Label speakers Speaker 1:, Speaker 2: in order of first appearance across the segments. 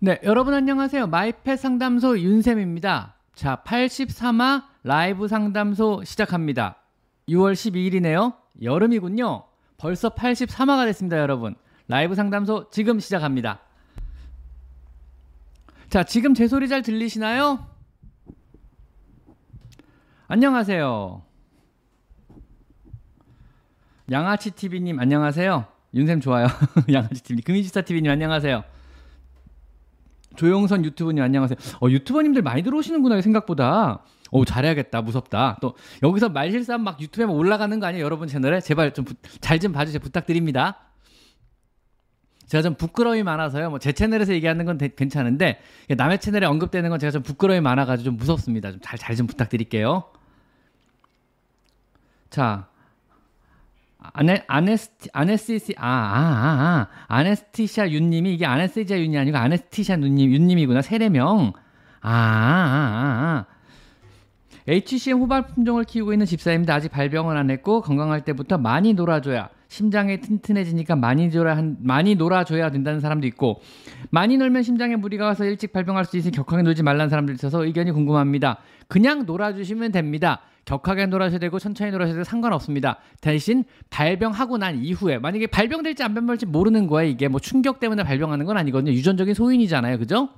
Speaker 1: 네, 여러분 안녕하세요. 마이펫 상담소 윤쌤입니다. 자, 83화 라이브 상담소 시작합니다. 6월 12일이네요. 여름이군요. 벌써 83화가 됐습니다, 여러분. 라이브 상담소 지금 시작합니다. 자, 지금 제 소리 잘 들리시나요? 안녕하세요. 양아치 TV님 안녕하세요. 윤쌤 좋아요. 양아치 TV. 금이지스타 TV님 안녕하세요. 조용선 유튜브님 안녕하세요. 어, 유튜버님들 많이 들어오시는구나 생각보다. 오 잘해야겠다 무섭다. 또 여기서 말실수하면 막 유튜브에 올라가는 거 아니에요 여러분 채널에 제발 좀잘좀 봐주세요 부탁드립니다. 제가 좀 부끄러움이 많아서요. 뭐 제 채널에서 얘기하는 건 대, 괜찮은데 남의 채널에 언급되는 건 제가 좀 부끄러움이 많아가지고 좀 무섭습니다. 좀 잘 잘좀 부탁드릴게요. 자, 아네 아네스티 아네스티 아 아 아, 아, 아네스티샤 윤님이 이게 아네스티샤 윤이 아니고 아네스티샤 윤님 윤님이구나. 세례명. 아 아 아, 아, HCM 후발 품종을 키우고 있는 집사입니다. 아직 발병은 안 했고 건강할 때부터 많이 놀아줘야 심장이 튼튼해지니까 많이 놀아 많이 놀아줘야 된다는 사람도 있고 많이 놀면 심장에 무리가 와서 일찍 발병할 수 있으니 격하게 놀지 말라는 사람도 있어서 의견이 궁금합니다. 그냥 놀아주시면 됩니다. 격하게 놀아셔야 되고 천천히 놀아셔야 되고 상관없습니다. 대신 발병하고 난 이후에 만약에 발병될지 안 발병할지 모르는 거예요. 이게 뭐 충격 때문에 발병하는 건 아니거든요. 유전적인 소인이잖아요. 그죠?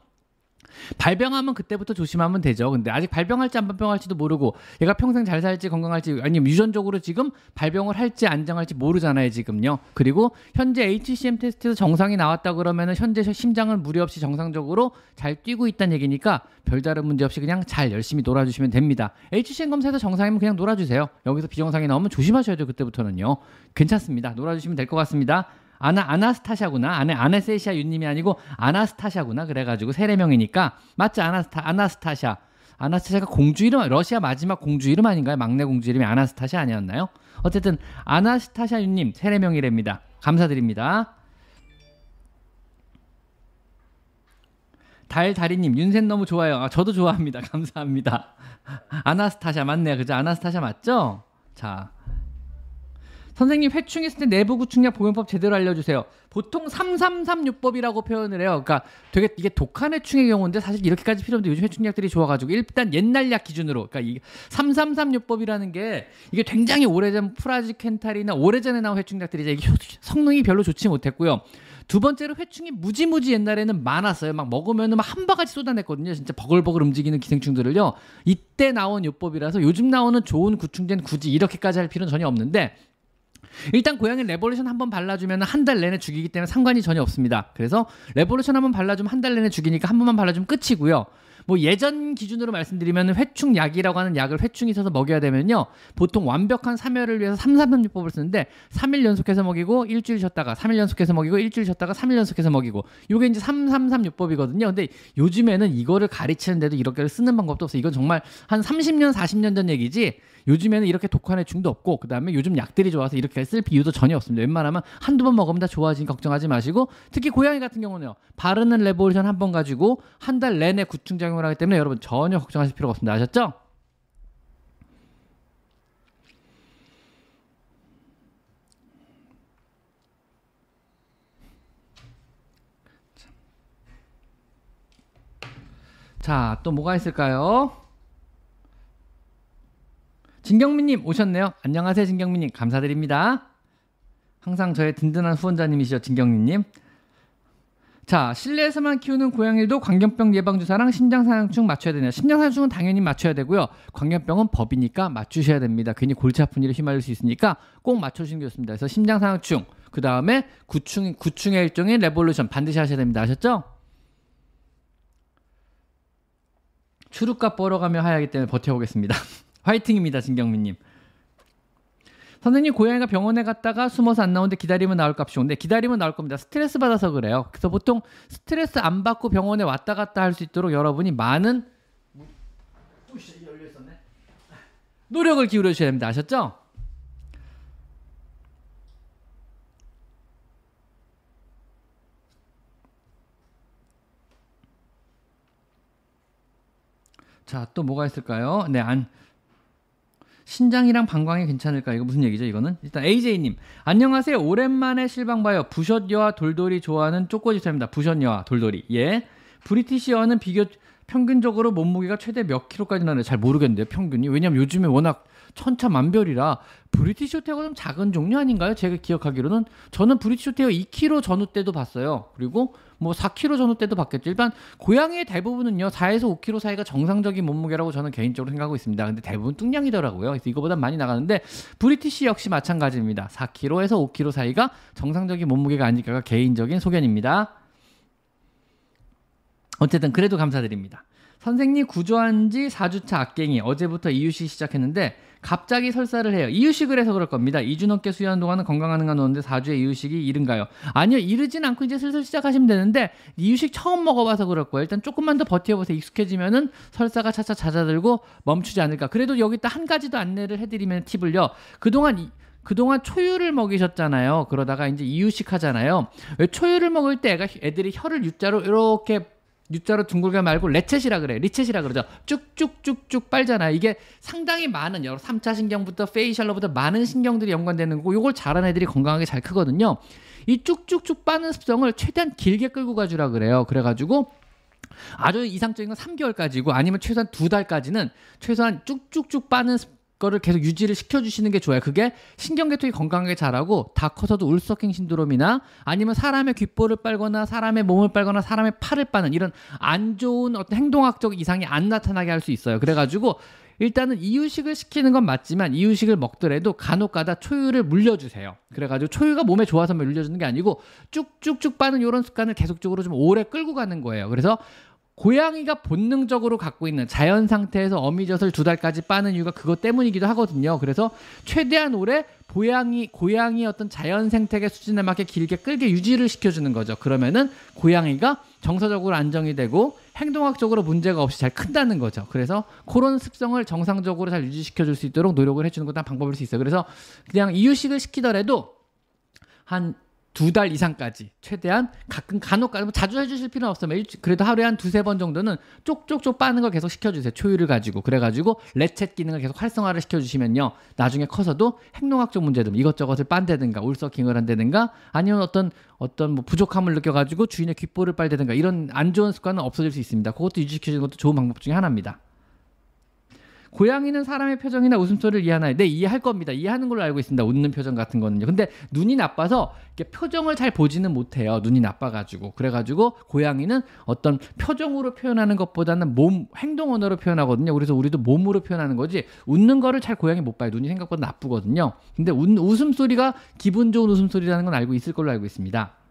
Speaker 1: 발병하면 그때부터 조심하면 되죠. 근데 아직 발병할지 안 발병할지도 모르고 얘가 평생 잘 살지 건강할지 아니면 유전적으로 지금 발병을 할지 안 정할지 모르잖아요, 지금요. 그리고 현재 HCM 테스트에서 정상이 나왔다 그러면은 현재 심장은 무리 없이 정상적으로 잘 뛰고 있다는 얘기니까 별다른 문제 없이 그냥 잘 열심히 놀아주시면 됩니다. HCM 검사에서 정상이면 그냥 놀아주세요. 여기서 비정상이 나오면 조심하셔야죠, 그때부터는요. 괜찮습니다. 놀아주시면 될 것 같습니다. 아나 아나스타샤구나. 아네 아네세시아 유님이 아니고 아나스타샤구나. 그래가지고 세례명이니까 맞죠? 아나스타 아나스타샤. 아나스타샤가 공주 이름 러시아 마지막 공주 이름 아닌가요? 막내 공주 이름이 아나스타샤 아니었나요? 어쨌든 아나스타샤 유님 세례명이랍니다. 감사드립니다. 달다리님 윤센 너무 좋아요. 아, 저도 좋아합니다. 감사합니다. 아나스타샤 맞네요. 그죠? 아나스타샤 맞죠? 자 선생님 회충했을 때 내부 구충약 보면법 제대로 알려주세요. 보통 3336법이라고 표현을 해요. 그러니까 되게 이게 독한 회충의 경우인데 사실 이렇게까지 필요 없는데 요즘 회충약들이 좋아가지고 일단 옛날 약 기준으로 그러니까 이 3336법이라는 게 이게 굉장히 오래전 프라지켄탈이나 오래전에 나온 회충약들이 이게 성능이 별로 좋지 못했고요. 두 번째로 회충이 무지무지 옛날에는 많았어요. 막 먹으면은 막 한 바가지 쏟아냈거든요. 진짜 버글버글 움직이는 기생충들을요. 이때 나온 요법이라서 요즘 나오는 좋은 구충제는 굳이 이렇게까지 할 필요는 전혀 없는데 일단 고양이 Revolution 한 번 발라주면 한 달 내내 죽이기 때문에 상관이 전혀 없습니다. 그래서 Revolution 한 번 발라주면 한 달 내내 죽이니까 한 번만 발라주면 끝이고요. 뭐 예전 기준으로 말씀드리면 회충약이라고 하는 약을 회충이 있어서 먹여야 되면요. 보통 완벽한 사멸을 위해서 3, 3, 3요법을 쓰는데 3일 연속해서 먹이고 일주일 쉬었다가 3일 연속해서 먹이고 일주일 쉬었다가 3일 연속해서 먹이고 요게 이제 3, 3, 3요법이거든요. 근데 요즘에는 이거를 가르치는데도 이렇게 쓰는 방법도 없어. 이건 정말 한 30년, 40년 전 얘기지. 요즘에는 이렇게 독한 회충도 없고 그다음에 요즘 약들이 좋아서 이렇게 쓸 이유도 전혀 없습니다. 웬만하면 한두 번 먹으면 다 좋아지니 걱정하지 마시고 특히 고양이 같은 경우는요. 바르는 Revolution 한 번 가지고 한 달 내내 구충 작용을 하기 때문에 여러분 전혀 걱정하실 필요가 없습니다. 아셨죠? 자, 또 뭐가 있을까요? 진경민님 오셨네요. 안녕하세요, 진경민님. 감사드립니다. 항상 저의 든든한 후원자님이시죠, 진경민님. 자, 실내에서만 키우는 고양이도 광견병 예방주사랑 심장사상충 맞춰야 되나요. 심장사상충은 당연히 맞춰야 되고요. 광견병은 법이니까 맞추셔야 됩니다. 괜히 골치 아픈 일에 휘말릴 수 있으니까 꼭 맞춰주시는 게 좋습니다. 그래서 심장사상충, 그 다음에 구충, 구충의 일종인 Revolution 반드시 하셔야 됩니다. 아셨죠? 추룩값 벌어가며 하야하기 때문에 버텨보겠습니다. 화이팅입니다, 진경민님. 선생님 고양이가 병원에 갔다가 숨어서 안 나오는데 기다리면 나올 값이 온데 기다리면 나올 겁니다. 스트레스 받아서 그래요. 그래서 보통 스트레스 안 받고 병원에 왔다 갔다 할 수 있도록 여러분이 많은 노력을 기울여 주셔야 됩니다. 아셨죠? 자, 또 뭐가 있을까요? 네, 안 신장이랑 방광이 괜찮을까? 이거 무슨 얘기죠, 이거는? 일단 AJ님, 안녕하세요. 오랜만에 실방 봐요. 부셔녀와 돌돌이 좋아하는 쪼꼬집사입니다. 부셔녀와 돌돌이. 예. 브리티시어는 비교 평균적으로 몸무게가 최대 몇 킬로까지 나는데 잘 모르겠는데요 평균이 왜냐면 요즘에 워낙 천차만별이라 브리티시 호텔가 좀 작은 종류 아닌가요? 제가 기억하기로는 저는 브리티시 호텔 2kg 전후 때도 봤어요. 그리고 뭐 4kg 전후 때도 봤겠죠. 일단 고양이의 대부분은요 4에서 5kg 사이가 정상적인 몸무게라고 저는 개인적으로 생각하고 있습니다. 근데 대부분 뚱냥이더라고요. 그래서 이거보다 많이 나가는데 브리티시 역시 마찬가지입니다. 4kg에서 5kg 사이가 정상적인 몸무게가 아닐까가 개인적인 소견입니다. 어쨌든 그래도 감사드립니다. 선생님 구조한 지 4주차 악갱이 어제부터 이유식 시작했는데 갑자기 설사를 해요. 이유식을 해서 그럴 겁니다. 2주 넘게 수유한 동안은 건강한 한 오는데 4주에 이유식이 이른가요? 아니요. 이르진 않고 이제 슬슬 시작하시면 되는데 이유식 처음 먹어봐서 그럴 거예요. 일단 조금만 더 버텨보세요. 익숙해지면은 설사가 차차 잦아들고 멈추지 않을까. 그래도 여기다 한 가지 더 안내를 해드리면 팁을요. 그동안 이, 그동안 초유를 먹이셨잖아요. 그러다가 이제 이유식 하잖아요. 왜 초유를 먹을 때 애가, 애들이 혀를 U자로 이렇게 U자로 둥글게 말고 latch이라 그래. latch이라 그러죠. 쭉쭉쭉쭉 빨잖아요. 이게 상당히 많은 여러 3차 신경부터 facial nerve부터 많은 신경들이 연관되는 거고 요걸 잘한 애들이 건강하게 잘 크거든요. 이 쭉쭉쭉 빠는 습성을 최대한 길게 끌고 가주라 그래요. 그래 가지고 아주 이상적인 건 3개월까지고 아니면 최소한 두 달까지는 최소한 쭉쭉쭉 빠는 습 거를 계속 유지를 시켜주시는 게 좋아요. 그게 신경계통이 건강하게 자라고 다 커서도 울서킹 신드롬이나 아니면 사람의 귓볼을 빨거나 사람의 몸을 빨거나 사람의 팔을 빠는 이런 안 좋은 어떤 행동학적 이상이 안 나타나게 할 수 있어요. 그래가지고 일단은 이유식을 시키는 건 맞지만 이유식을 먹더라도 간혹가다 초유를 물려주세요. 그래가지고 초유가 몸에 좋아서 물려주는 게 아니고 쭉쭉쭉 빠는 이런 습관을 계속적으로 좀 오래 끌고 가는 거예요. 그래서 고양이가 본능적으로 갖고 있는 자연 상태에서 어미젖을 두 달까지 빠는 이유가 그것 때문이기도 하거든요. 그래서 최대한 오래 고양이 고양이 어떤 자연 생태계 수준에 맞게 길게 끌게 유지를 시켜주는 거죠. 그러면은 고양이가 정서적으로 안정이 되고 행동학적으로 문제가 없이 잘 큰다는 거죠. 그래서 그런 습성을 정상적으로 잘 유지시켜 줄 수 있도록 노력을 해주는 것도 한 방법일 수 있어요. 그래서 그냥 이유식을 시키더라도 한 두 달 이상까지 최대한 가끔 간혹 뭐 자주 해주실 필요는 없어요. 일 그래도 하루에 한 두세 번 정도는 쪽쪽쪽 빠는 걸 계속 시켜주세요. 초유를 가지고 그래가지고 레쳇 기능을 계속 활성화를 시켜주시면요. 나중에 커서도 행동학적 문제들 이것저것을 빤다든가 울서킹을 한다든가 아니면 어떤 어떤 뭐 부족함을 느껴가지고 주인의 귓볼을 빨다든가 이런 안 좋은 습관은 없어질 수 있습니다. 그것도 유지시켜주는 것도 좋은 방법 중에 하나입니다. 고양이는 사람의 표정이나 웃음소리를 이해하나요? 네, 이해할 겁니다. 이해하는 걸로 알고 있습니다. 웃는 표정 같은 거는요. 근데 눈이 나빠서 표정을 잘 보지는 못해요. 눈이 나빠가지고. 그래가지고 고양이는 어떤 표정으로 표현하는 것보다는 몸, 행동 언어로 표현하거든요. 그래서 우리도 몸으로 표현하는 거지 웃는 거를 잘 고양이 못 봐요. 눈이 생각보다 나쁘거든요. 근데 웃, 웃음소리가 기분 좋은 웃음소리라는 건 알고 있을 걸로 알고 있습니다.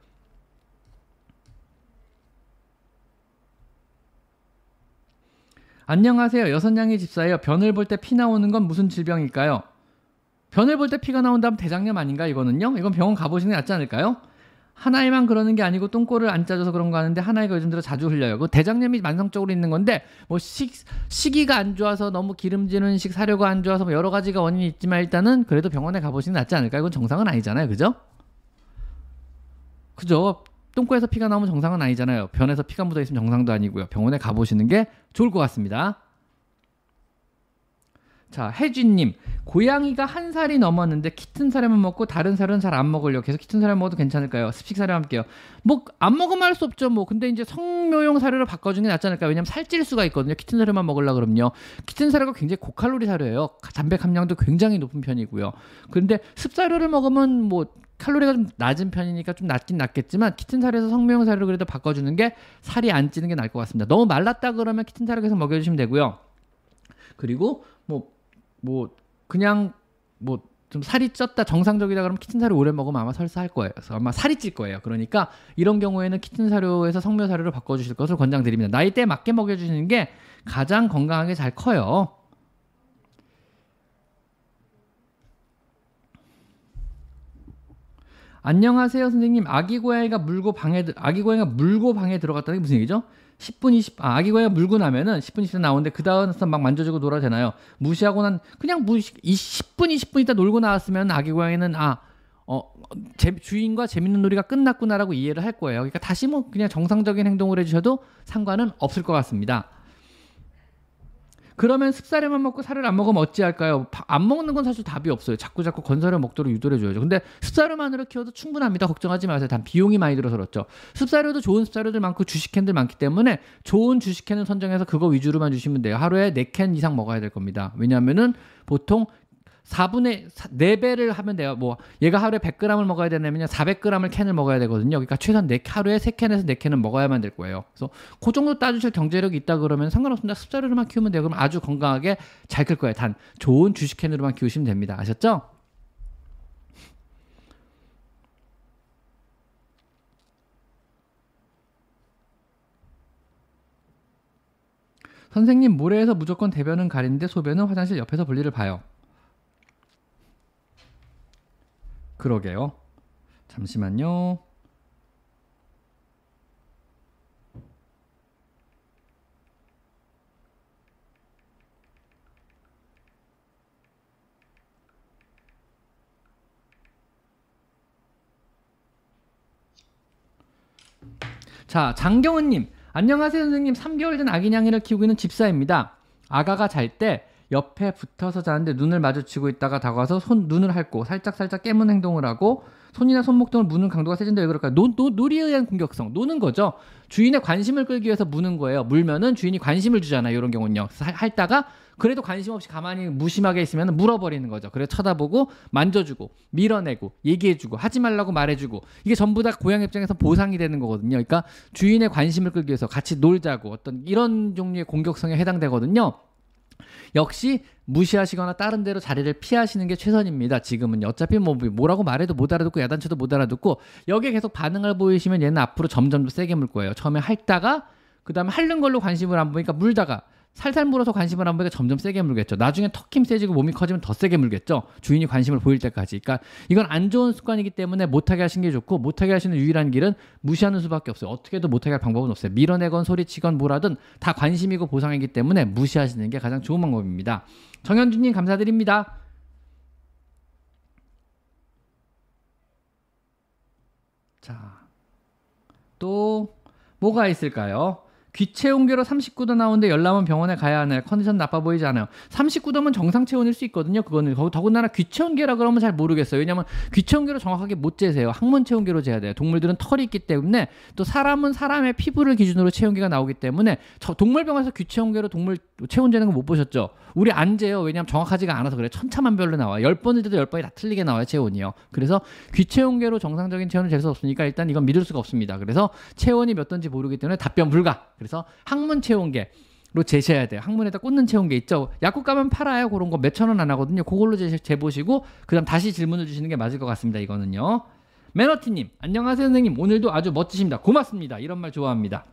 Speaker 1: 안녕하세요. 여선양의 집사예요. 변을 볼 때 피 나오는 건 무슨 질병일까요? 변을 볼 때 피가 나온다면 대장염 아닌가 이거는요? 이건 병원 가보시는 게 낫지 않을까요? 하나에만 그러는 게 아니고 똥꼬를 안 짜줘서 그런 거 하는데 하나이가 요즘 들어 자주 흘려요. 그 대장염이 만성적으로 있는 건데 뭐 식, 시기가 안 좋아서 너무 기름지는 식 사료가 안 좋아서 뭐 여러 가지가 원인이 있지만 일단은 그래도 병원에 가보시는 게 낫지 않을까? 이건 정상은 아니잖아요. 그죠? 그죠? 똥꼬에서 피가 나오면 정상은 아니잖아요. 변에서 피가 묻어 있으면 정상도 아니고요. 병원에 가보시는 게 좋을 것 같습니다. 자, 혜진님. 고양이가 한 살이 넘었는데 키튼 사료만 먹고 다른 사료는 잘 안 먹으려고 계속 키튼 사료 먹어도 괜찮을까요? 습식 사료 함께요. 뭐, 안 먹으면 할 수 없죠. 뭐, 근데 이제 성묘용 사료를 바꿔주는 게 낫지 않을까요? 왜냐면 살찔 수가 있거든요. 키튼 사료만 먹으려 그러면요. 키튼 사료가 굉장히 고칼로리 사료예요. 단백 함량도 굉장히 높은 편이고요. 그런데 습사료를 먹으면 뭐, 칼로리가 좀 낮은 편이니까 좀 낮긴 낮겠지만 키튼 사료에서 성명 사료를 그래도 바꿔주는 게 살이 안 찌는 게 나을 것 같습니다. 너무 말랐다 그러면 키튼 사료 계속 먹여주시면 되고요. 그리고 뭐뭐 뭐 그냥 뭐 좀 살이 쪘다 정상적이다 그러면 키튼 사료 오래 먹으면 아마 설사할 거예요. 아마 살이 찔 거예요. 그러니까 이런 경우에는 키튼 사료에서 성묘 사료를 바꿔주실 것을 권장드립니다. 나이대에 맞게 먹여주시는 게 가장 건강하게 잘 커요. 안녕하세요 선생님 아기 고양이가 물고 방에 아기 고양이가 물고 방에 들어갔다는 게 무슨 얘기죠? 10분 20 아, 아기 고양이가 물고 나면은 10분 20분 나오는데 그 다음부터 막 만져주고 놀아도 되나요? 무시하고 난 그냥 무시 10분 20분 있다 놀고 나왔으면 아기 고양이는 아 어, 제, 주인과 재밌는 놀이가 끝났구나라고 이해를 할 거예요. 그러니까 다시 뭐 그냥 정상적인 행동을 해주셔도 상관은 없을 것 같습니다. 그러면 습사료만 먹고 살을 안 먹으면 어찌할까요? 안 먹는 건 사실 답이 없어요. 자꾸 자꾸 건설료 먹도록 유도해 줘야죠. 근데 습사료만으로 키워도 충분합니다. 걱정하지 마세요. 단 비용이 많이 들어서 그렇죠. 습사료도 좋은 습사료들 많고 주식캔들 많기 때문에 좋은 주식캔을 선정해서 그거 위주로만 주시면 돼요. 하루에 4캔 이상 먹어야 될 겁니다. 왜냐하면은 보통 4분의 4배를 하면 돼요. 뭐 얘가 하루에 100g을 먹어야 되냐면요. 400g을 캔을 먹어야 되거든요. 그러니까 최소한 4, 하루에 3캔에서 4캔은 먹어야만 될 거예요. 그래서 그 정도 따주실 경제력이 있다 그러면 상관없습니다. 습자료로만 키우면 돼요. 그럼 아주 건강하게 잘 클 거예요. 단 좋은 주식 캔으로만 키우시면 됩니다. 아셨죠? 선생님 모래에서 무조건 대변은 가리는데 소변은 화장실 옆에서 볼일을 봐요. 그러게요. 잠시만요. 자, 장경은님. 안녕하세요, 선생님. 3개월 된 아기 냥이를 키우고 있는 집사입니다. 아가가 잘 때 옆에 붙어서 자는데 눈을 마주치고 있다가 다가와서 손 눈을 핥고 살짝 살짝 깨문 행동을 하고 손이나 손목 등을 무는 강도가 세진다 왜 그럴까요? 노, 노, 놀이에 의한 공격성 노는 거죠. 주인의 관심을 끌기 위해서 무는 거예요. 물면은 주인이 관심을 주잖아요. 이런 경우는요. 핥다가 그래도 관심 없이 가만히 무심하게 있으면 물어버리는 거죠. 그래 쳐다보고 만져주고 밀어내고 얘기해주고 하지 말라고 말해주고 이게 전부 다 고양 입장에서 보상이 되는 거거든요. 그러니까 주인의 관심을 끌기 위해서 같이 놀자고 어떤 이런 종류의 공격성에 해당되거든요. 역시 무시하시거나 다른 데로 자리를 피하시는 게 최선입니다. 지금은 어차피 뭐 뭐라고 말해도 못 알아듣고 야단쳐도 못 알아듣고 여기에 계속 반응을 보이시면 얘는 앞으로 점점 더 세게 물 거예요. 처음에 핥다가 그다음에 핥는 걸로 관심을 안 보니까 물다가 살살 물어서 관심을 안 보니까 점점 세게 물겠죠. 나중에 턱힘 세지고 몸이 커지면 더 세게 물겠죠. 주인이 관심을 보일 때까지. 그러니까 이건 안 좋은 습관이기 때문에 못하게 하시는 게 좋고 못하게 하시는 유일한 길은 무시하는 수밖에 없어요. 어떻게 해도 못하게 할 방법은 없어요. 밀어내건 소리치건 뭐라든 다 관심이고 보상이기 때문에 무시하시는 게 가장 좋은 방법입니다. 정현주님 감사드립니다. 자, 또 뭐가 있을까요? 귀체 옹계로 39도 나오는데 열나면 병원에 가야 하나요? 컨디션 나빠 보이지 않아요. 39도면 정상 체온일 수 있거든요. 그거는 더군다나 귀체 옹계라 그러면 잘 모르겠어요. 왜냐하면 귀체 옹계로 정확하게 못 재세요. 항문 체온계로 재야 돼요. 동물들은 털이 있기 때문에 또 사람은 사람의 피부를 기준으로 체온계가 나오기 때문에 동물병원에서 귀체 옹계로 동물 체온 재는 거 못 보셨죠? 우리 안 재요. 왜냐하면 정확하지가 않아서 그래. 천차만별로 나와. 열 번을 재도 열 번이 다 틀리게 나와요. 체온이요. 그래서 귀체온계로 정상적인 체온을 잴 수 없으니까 일단 이건 믿을 수가 없습니다. 그래서 체온이 몇 도인지 모르기 때문에 답변 불가. 그래서 항문 체온계 로 재셔야 돼요. 항문에다 꽂는 체온계 있죠. 약국 가면 팔아요. 그런 거 몇천 원 안 하거든요. 그걸로 재, 재보시고 그다음 다시 질문을 주시는 게 맞을 것 같습니다. 이거는요. 매너티님 안녕하세요 선생님 오늘도 아주 멋지십니다. 고맙습니다. 이런 말 좋아합니다.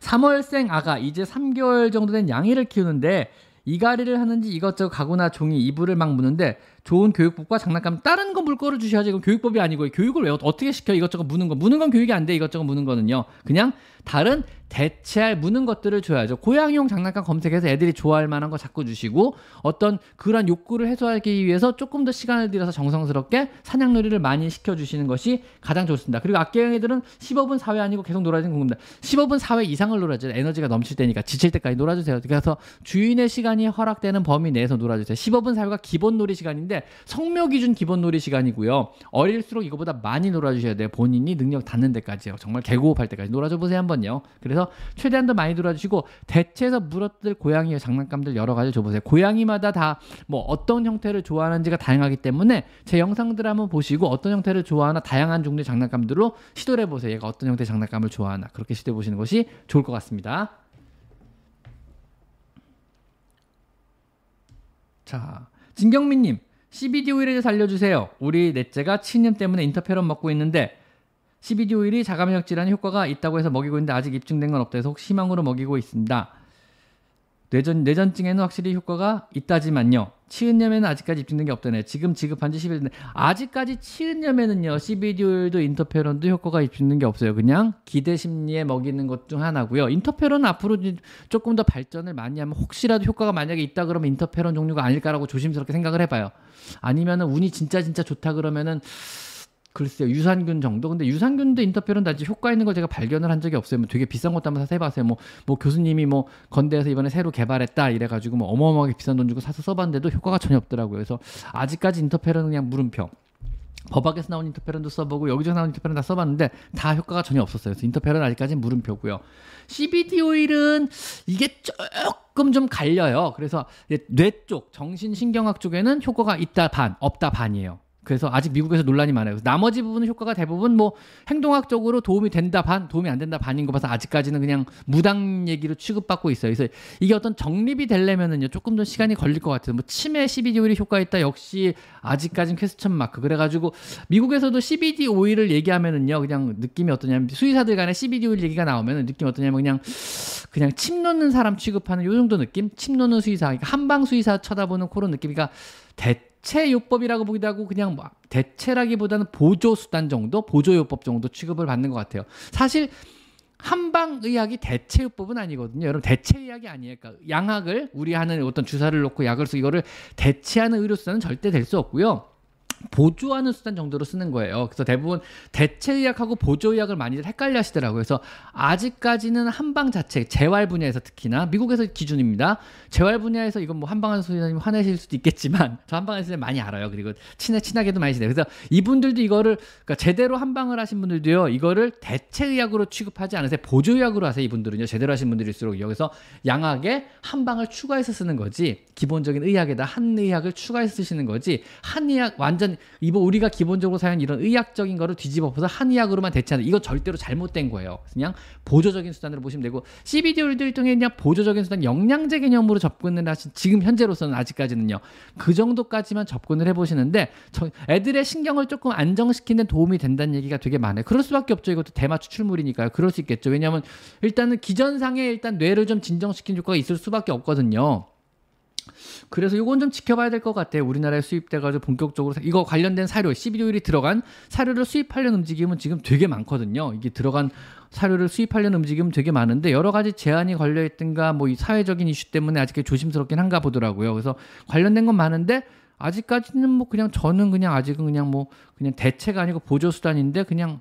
Speaker 1: 3월생 아가 이제 3개월 정도 된 양이를 키우는데 이가리를 하는지 이것저것 가구나 종이 이불을 막 무는데 좋은 교육법과 장난감 다른 거 물거를 주셔야지 이건 교육법이 아니고 교육을 왜 어떻게 시켜? 이것저것 무는 거. 무는 건 교육이 안 돼. 이것저것 무는 거는요. 그냥 다른 대체할 무는 것들을 줘야죠. 고양이용 장난감 검색해서 애들이 좋아할 만한 거 자꾸 주시고 어떤 그런 욕구를 해소하기 위해서 조금 더 시간을 들여서 정성스럽게 사냥놀이를 많이 시켜주시는 것이 가장 좋습니다. 그리고 악기형애들은 15분 4회 아니고 계속 놀아주는 겁니다. 15분 4회 이상을 놀아줘요. 에너지가 넘칠 때니까 지칠 때까지 놀아주세요. 그래서 주인의 시간이 허락되는 범위 내에서 놀아주세요. 15분 4회가 기본 놀이 시간인데 성묘 기준 기본 놀이 시간이고요. 어릴수록 이거보다 많이 놀아주셔야 돼요. 본인이 능력 닿는 데까지요. 정말 개고흡할 때까지 놀아줘 보세요 한번요. 그래서 최대한 더 많이 놀아주시고 대체해서 물었들 고양이의 장난감들 여러 가지 줘보세요. 고양이마다 다 뭐 어떤 형태를 좋아하는지가 다양하기 때문에 제 영상들 한번 보시고 어떤 형태를 좋아하나 다양한 종류의 장난감들로 시도를 해보세요. 얘가 어떤 형태의 장난감을 좋아하나 그렇게 시도해 보시는 것이 좋을 것 같습니다. 자, 진경민님, CBD 오일을 살려주세요. 우리 넷째가 치님 때문에 인터페론 먹고 있는데 CBD 오일이 자가면역 질환에 효과가 있다고 해서 먹이고 있는데 아직 입증된 건 없다 해서 혹시 희망으로 먹이고 있습니다. 뇌전, 뇌전증에는 확실히 효과가 있다지만요. 치은염에는 아직까지 입증된 게 없다네. 지금 지급한 지 10일 아직까지 치은염에는요. CBD 오일도 인터페론도 효과가 입증된 게 없어요. 그냥 기대 심리에 먹이는 것 중 하나고요. 인터페론은 앞으로 조금 더 발전을 많이 하면 혹시라도 효과가 만약에 있다 그러면 인터페론 종류가 아닐까라고 조심스럽게 생각을 해봐요. 아니면은 운이 진짜 진짜 좋다 그러면은 글쎄요 유산균 정도 근데 유산균도 인터페론 아직 효과 있는 걸 제가 발견을 한 적이 없어요 뭐 되게 비싼 것도 한번 사서 해봤어요 뭐, 뭐 교수님이 뭐 건대에서 이번에 새로 개발했다 이래가지고 뭐 어마어마하게 비싼 돈 주고 사서 써봤는데도 효과가 전혀 없더라고요 그래서 아직까지 인터페론은 그냥 물음표 법학에서 나온 인터페론도 써보고 여기저기 나온 인터페론 다 써봤는데 다 효과가 전혀 없었어요. 그래서 인터페론 아직까지 물음표고요. CBD 오일은 이게 조금 좀 갈려요. 그래서 뇌 쪽, 정신신경학 쪽에는 효과가 있다 반, 없다 반이에요. 그래서 아직 미국에서 논란이 많아요. 나머지 부분은 효과가 대부분 뭐 행동학적으로 도움이 된다 반, 도움이 안 된다 반인 거 봐서 아직까지는 그냥 무당 얘기로 취급받고 있어요. 그래서 이게 어떤 정립이 되려면은요 조금 더 시간이 걸릴 것 같아요. 뭐 치매 CBD 오일이 효과 있다 역시 아직까진 퀘스천 마크. 그래가지고 미국에서도 CBD 오일을 얘기하면은요 그냥 느낌이 어떠냐면 수의사들 간에 CBD 오일 얘기가 나오면은 느낌이 어떠냐면 그냥 그냥 침 놓는 사람 취급하는 요 정도 느낌? 침 놓는 수의사, 그러니까 한방 수의사 쳐다보는 그런 느낌이니까 대 대체요법이라고 보기도 하고 그냥 뭐 대체라기보다는 보조수단 정도, 보조요법 정도 취급을 받는 것 같아요. 사실 한방의학이 대체요법은 아니거든요. 여러분 대체의학이 아니에요. 그러니까 양학을 우리 하는 어떤 주사를 놓고 약을 쓰고 이거를 대체하는 의료수단은 절대 될 수 없고요. 보조하는 수단 정도로 쓰는 거예요. 그래서 대부분 대체의학하고 보조의학을 많이들 헷갈려 하시더라고요. 그래서 아직까지는 한방 자체, 재활 분야에서 특히나 미국에서 기준입니다. 재활 분야에서 이건 뭐 한방한 소리님 화내실 수도 있겠지만 저 소리 많이 알아요. 그리고 친해 친하게도 많이 지내요. 그래서 이분들도 이거를 그러니까 제대로 한방을 하신 분들도요. 이거를 대체의학으로 취급하지 않으세요. 보조의학으로 하세요. 이분들은요. 제대로 하신 분들일수록 여기서 양학에 한방을 추가해서 쓰는 거지. 기본적인 의학에다 한의학을 추가해서 쓰시는 거지. 한의학 완전 완전 이번 우리가 기본적으로 사용 이런 의학적인 거를 뒤집어 엎어서 한의학으로만 대체하는 이거 절대로 잘못된 거예요. 그냥 보조적인 수단으로 보시면 되고 CBD 오일들 중에 그냥 보조적인 수단 영양제 개념으로 접근을 하신 지금 현재로서는 아직까지는요. 그 정도까지만 접근을 해 보시는데 애들의 신경을 조금 안정시키는 도움이 된다는 얘기가 되게 많아요. 그럴 수밖에 없죠. 이것도 대마 추출물이니까요. 그럴 수 있겠죠. 왜냐하면 일단은 기전상에 일단 뇌를 좀 진정시키는 효과가 있을 수밖에 없거든요. 그래서 이건 좀 지켜봐야 될 것 같아요. 우리나라에 수입돼가지고 본격적으로 이거 관련된 사료, 12오일이 들어간 사료를 수입하려는 움직임은 지금 되게 많거든요. 이게 들어간 사료를 수입하려는 움직임은 되게 많은데 여러 가지 제한이 걸려 있든가 뭐 이 사회적인 이슈 때문에 아직 조심스럽긴 한가 보더라고요. 그래서 관련된 건 많은데 아직까지는 뭐 그냥 저는 그냥 아직은 그냥 뭐 그냥 대체가 아니고 보조 수단인데 그냥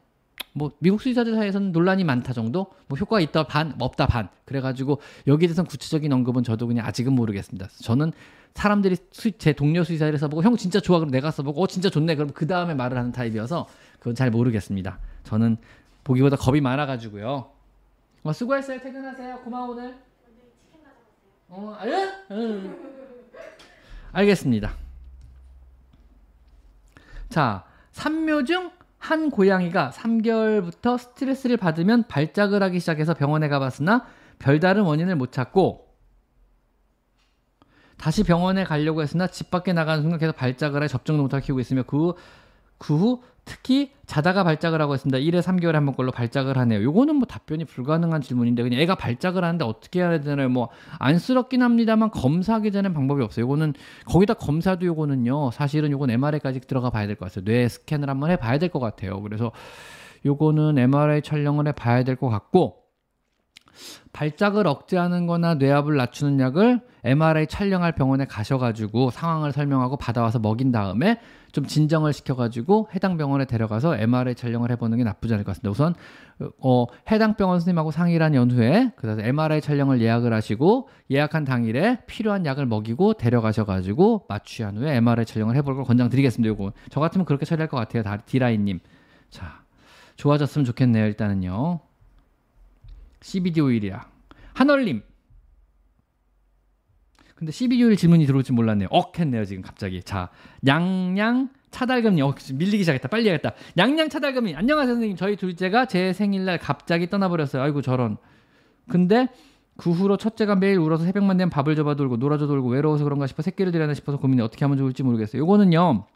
Speaker 1: 뭐 미국 수의사들 사이에서는 논란이 많다 정도? 뭐 효과가 있다 반 없다 반. 그래가지고 여기에 대해서 구체적인 언급은 저도 그냥 아직은 모르겠습니다. 저는 사람들이 수, 제 동료 수의사를 써보고 형 진짜 좋아 그럼 내가 써보고 어 진짜 좋네. 그럼 그 다음에 말을 하는 타입이어서 그건 잘 모르겠습니다. 저는 보기보다 겁이 많아가지고요. 어, 수고했어요. 퇴근하세요. 고마워 오늘. 어, 아, 예? 응. 알겠습니다. 자 삼묘 중 한 고양이가 3개월부터 스트레스를 받으면 발작을 하기 시작해서 병원에 가봤으나 별다른 원인을 못 찾고 다시 병원에 가려고 했으나 집 밖에 나가는 순간 계속 발작을 해 접종도 못하고 키우고 있으며 그, 그후 특히 자다가 발작을 하고 있습니다. 1에 3개월에 한번 걸로 발작을 하네요. 요거는 뭐 답변이 불가능한 질문인데 그냥 애가 발작을 하는데 어떻게 해야 되나요? 뭐 안쓰럽긴 합니다만 검사하기 전에 방법이 없어요. 요거는 거기다 검사도 요거는요. 사실은 요건 MRI까지 들어가 봐야 될 것 같아요. 뇌 스캔을 한번 해 봐야 될 것 같아요. 그래서 요거는 MRI 촬영을 해 봐야 될 것 같고 발작을 억제하는 거나 뇌압을 낮추는 약을 MRI 촬영할 병원에 가셔가지고 상황을 설명하고 받아와서 먹인 다음에 좀 진정을 시켜가지고 해당 병원에 데려가서 MRI 촬영을 해보는 게 나쁘지 않을 것 같습니다. 우선 어, 해당 병원 선생님하고 상의를 한 연후에 그래서 MRI 촬영을 예약을 하시고 예약한 당일에 필요한 약을 먹이고 데려가셔가지고 마취한 후에 MRI 촬영을 해볼 걸 권장드리겠습니다. 요거 저 같으면 그렇게 처리할 것 같아요. 디라인님. 자 좋아졌으면 좋겠네요. 일단은요. CBD 오일이야. 한얼님. 근데 CBD 오일 질문이 들어올 줄 몰랐네요. 억 했네요, 지금 갑자기. 자, 양양 차달금님. 어, 밀리기 시작했다. 빨리 해야겠다. 양양 차달금님. 안녕하세요, 선생님. 저희 둘째가 제 생일날 갑자기 떠나버렸어요. 아이고, 저런. 근데 그 후로 첫째가 매일 울어서 새벽만 되면 밥을 접어 돌고 놀아줘 돌고 외로워서 그런가 싶어 새끼를 드려야 싶어서 고민해 어떻게 하면 좋을지 모르겠어요. 요거는요.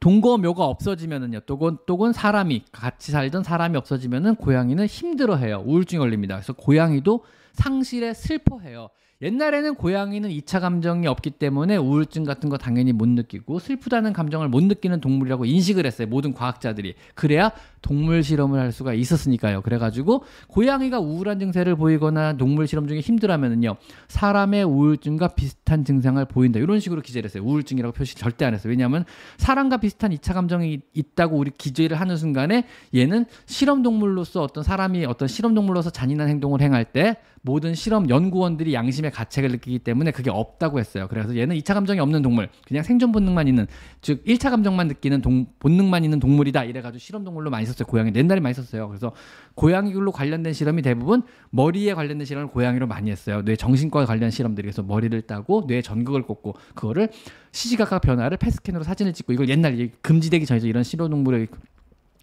Speaker 1: 동거묘가 없어지면은요. 또건 또건 사람이 같이 살던 사람이 없어지면은 고양이는 힘들어해요. 우울증 걸립니다. 그래서 고양이도 상실에 슬퍼해요. 옛날에는 고양이는 2차 감정이 없기 때문에 우울증 같은 거 당연히 못 느끼고 슬프다는 감정을 못 느끼는 동물이라고 인식을 했어요. 모든 과학자들이. 그래야 동물 실험을 할 수가 있었으니까요. 그래가지고 고양이가 우울한 증세를 보이거나 동물 실험 중에 힘들어하면은요 사람의 우울증과 비슷한 증상을 보인다 이런 식으로 기재를 했어요. 우울증이라고 표시 절대 안 했어요. 왜냐하면 사람과 비슷한 이차 감정이 있다고 우리 기재를 하는 순간에 얘는 실험 동물로서 어떤 사람이 어떤 실험 동물로서 잔인한 행동을 행할 때 모든 실험 연구원들이 양심의 가책을 느끼기 때문에 그게 없다고 했어요. 그래서 얘는 2차 감정이 없는 동물, 그냥 생존 본능만 있는 즉 1차 감정만 느끼는 동, 본능만 있는 동물이다. 이래가지고 실험 동물로 많이 썼어요. 고양이 옛날에 많이 썼어요. 그래서 고양이로 관련된 실험이 대부분 머리에 관련된 실험을 고양이로 많이 했어요. 뇌 정신과 관련 실험들이 그래서 머리를 따고 뇌 전극을 꽂고 그거를 시시각각 변화를 패스캔으로 사진을 찍고 이걸 옛날 금지되기 전에 이런 실험 동물의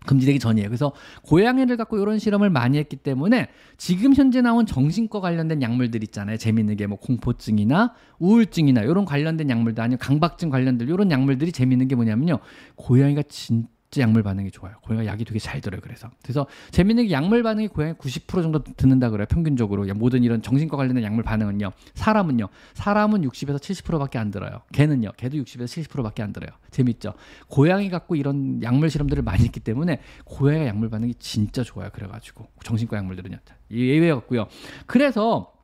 Speaker 1: 금지되기 전이에요. 그래서 고양이를 갖고 이런 실험을 많이 했기 때문에 지금 현재 나온 정신과 관련된 약물들 있잖아요. 재밌는 게 뭐 공포증이나 우울증이나 이런 관련된 약물도 아니면 강박증 관련된 이런 약물들이 재밌는 게 뭐냐면요. 고양이가 진 진짜 약물 반응이 좋아요. 고양이가 약이 되게 잘 들어요. 그래서 그래서 재밌는 게 약물 반응이 고양이 90% 정도 듣는다 그래요. 평균적으로 모든 이런 정신과 관련된 약물 반응은요. 사람은요. 사람은 60에서 70%밖에 안 들어요. 개는요. 개도 60에서 70%밖에 안 들어요. 재밌죠. 고양이 갖고 이런 약물 실험들을 많이 했기 때문에 고양이가 약물 반응이 진짜 좋아요. 그래가지고 정신과 약물들은요. 예외였고요. 그래서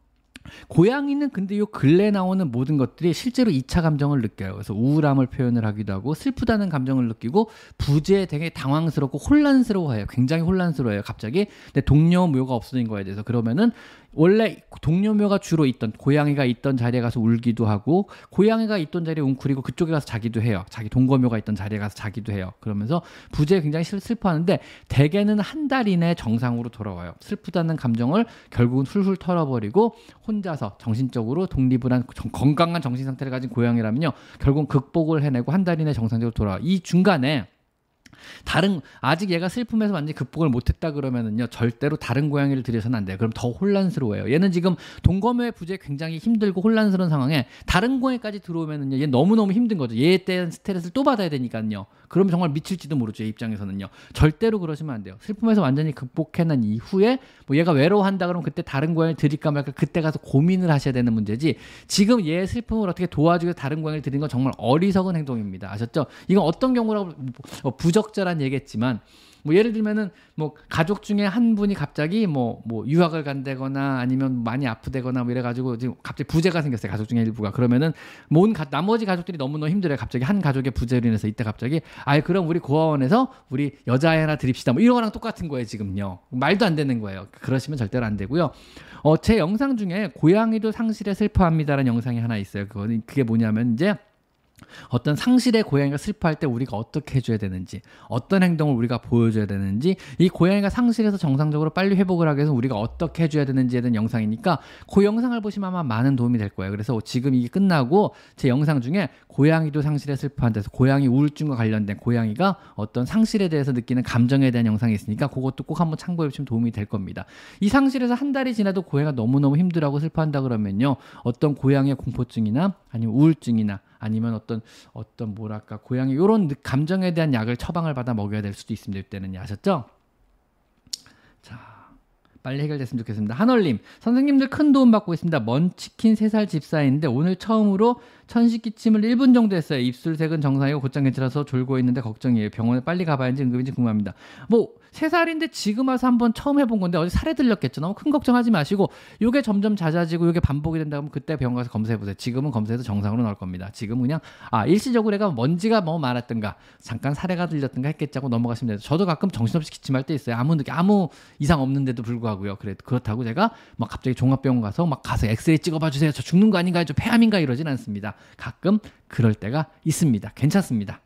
Speaker 1: 고양이는 근데 요 근래 나오는 모든 것들이 실제로 2차 감정을 느껴요. 그래서 우울함을 표현을 하기도 하고 슬프다는 감정을 느끼고 부재 되게 당황스럽고 혼란스러워해요. 굉장히 혼란스러워요. 갑자기 근데 동료 묘가 없어진 거에 대해서 그러면은 원래 동료묘가 주로 있던 고양이가 있던 자리에 가서 울기도 하고 고양이가 있던 자리에 웅크리고 그쪽에 가서 자기도 해요. 자기 동거묘가 있던 자리에 가서 자기도 해요. 그러면서 부재 굉장히 슬퍼하는데 대개는 한 달 이내 정상으로 돌아와요. 슬프다는 감정을 결국은 훌훌 털어버리고 혼자서 정신적으로 독립을 한 건강한 정신 상태를 가진 고양이라면요. 결국 극복을 해내고 한 달 이내 정상적으로 돌아와. 이 중간에 다른 아직 얘가 슬픔에서 완전히 극복을 못했다 그러면은요 절대로 다른 고양이를 들여서는 안 돼요. 그럼 더 혼란스러워요. 얘는 지금 동거묘의 부재 굉장히 힘들고 혼란스러운 상황에 다른 고양이까지 들어오면은요 얘 너무 너무 힘든 거죠. 얘에 대한 스트레스를 또 받아야 되니까요. 그러면 정말 미칠지도 모르죠. 얘 입장에서는요. 절대로 그러시면 안 돼요. 슬픔에서 완전히 극복해낸 이후에 뭐 얘가 외로워한다 그러면 그때 다른 고양이를 드릴까 말까 그때 가서 고민을 하셔야 되는 문제지. 지금 얘의 슬픔을 어떻게 도와주고 다른 고양이를 드리는 건 정말 어리석은 행동입니다. 아셨죠? 이건 어떤 경우라고 뭐 부적 적절한 얘기겠지만 뭐 예를 들면은 뭐 가족 중에 한 분이 갑자기 뭐뭐 뭐 유학을 간다거나 아니면 많이 아프다거나 뭐 이래 가지고 지금 갑자기 부재가 생겼어요 가족 중에 일부가. 그러면은 온 가, 나머지 가족들이 너무너무 힘들어요. 갑자기 한 가족의 부재로 인해서 이때 갑자기 아예 그럼 우리 고아원에서 우리 여자애 하나 드립시다. 뭐 이런 거랑 똑같은 거예요 지금요. 말도 안 되는 거예요. 그러시면 절대로 안 되고요. 어 제 영상 중에 고양이도 상실에 슬퍼합니다라는 영상이 하나 있어요. 그거는 그게 뭐냐면 이제 어떤 상실의 고양이가 슬퍼할 때 우리가 어떻게 해줘야 되는지, 어떤 행동을 우리가 보여줘야 되는지, 이 고양이가 상실해서 정상적으로 빨리 회복을 하기 위해서 우리가 어떻게 해줘야 되는지에 대한 영상이니까 그 영상을 보시면 아마 많은 도움이 될 거예요. 그래서 지금 이게 끝나고 제 영상 중에 고양이도 상실에 슬퍼한데서 고양이 우울증과 관련된 고양이가 어떤 상실에 대해서 느끼는 감정에 대한 영상이 있으니까 그것도 꼭 한번 참고해 보시면 도움이 될 겁니다. 이 상실에서 한 달이 지나도 고양이가 너무너무 힘들어하고 슬퍼한다 그러면요. 어떤 고양이의 공포증이나 아니면 우울증이나 아니면 어떤 어떤 뭐랄까 고양이 이런 감정에 대한 약을 처방을 받아 먹여야 될 수도 있습니다. 이때는 아셨죠? 자. 빨리 해결됐으면 좋겠습니다. 한월님, 선생님들 큰 도움 받고 있습니다. 먼치킨 3살 집사인데 오늘 처음으로 천식 기침을 1분 정도 했어요. 입술색은 정상이고 곧장 괜찮아서 졸고 있는데 걱정이에요. 병원에 빨리 가봐야지 응급인지 궁금합니다. 뭐 세살인데 지금 와서 한번 처음 해본 건데 어제 살에 들렸겠죠. 너무 큰 걱정하지 마시고 요게 점점 잦아지고 요게 반복이 된다 면 그때 병원 가서 검사해 보세요. 지금은 검사해서 정상으로 나올 겁니다. 지금 그냥 아 일시적으로 내가 먼지가 너무 많았던가 잠깐 사례가 들렸던가 했겠자고 넘어가시면 돼요. 저도 가끔 정신없이 기침할 때 있어요. 아무 느낌 아무 이상 없는데도 불구하고요. 그래 그렇다고 제가 막 갑자기 종합병원 가서 막 가서 엑스레이 찍어봐 주세요. 저 죽는 거 아닌가요? 저 폐암인가 이러진 않습니다. 가끔 그럴 때가 있습니다. 괜찮습니다.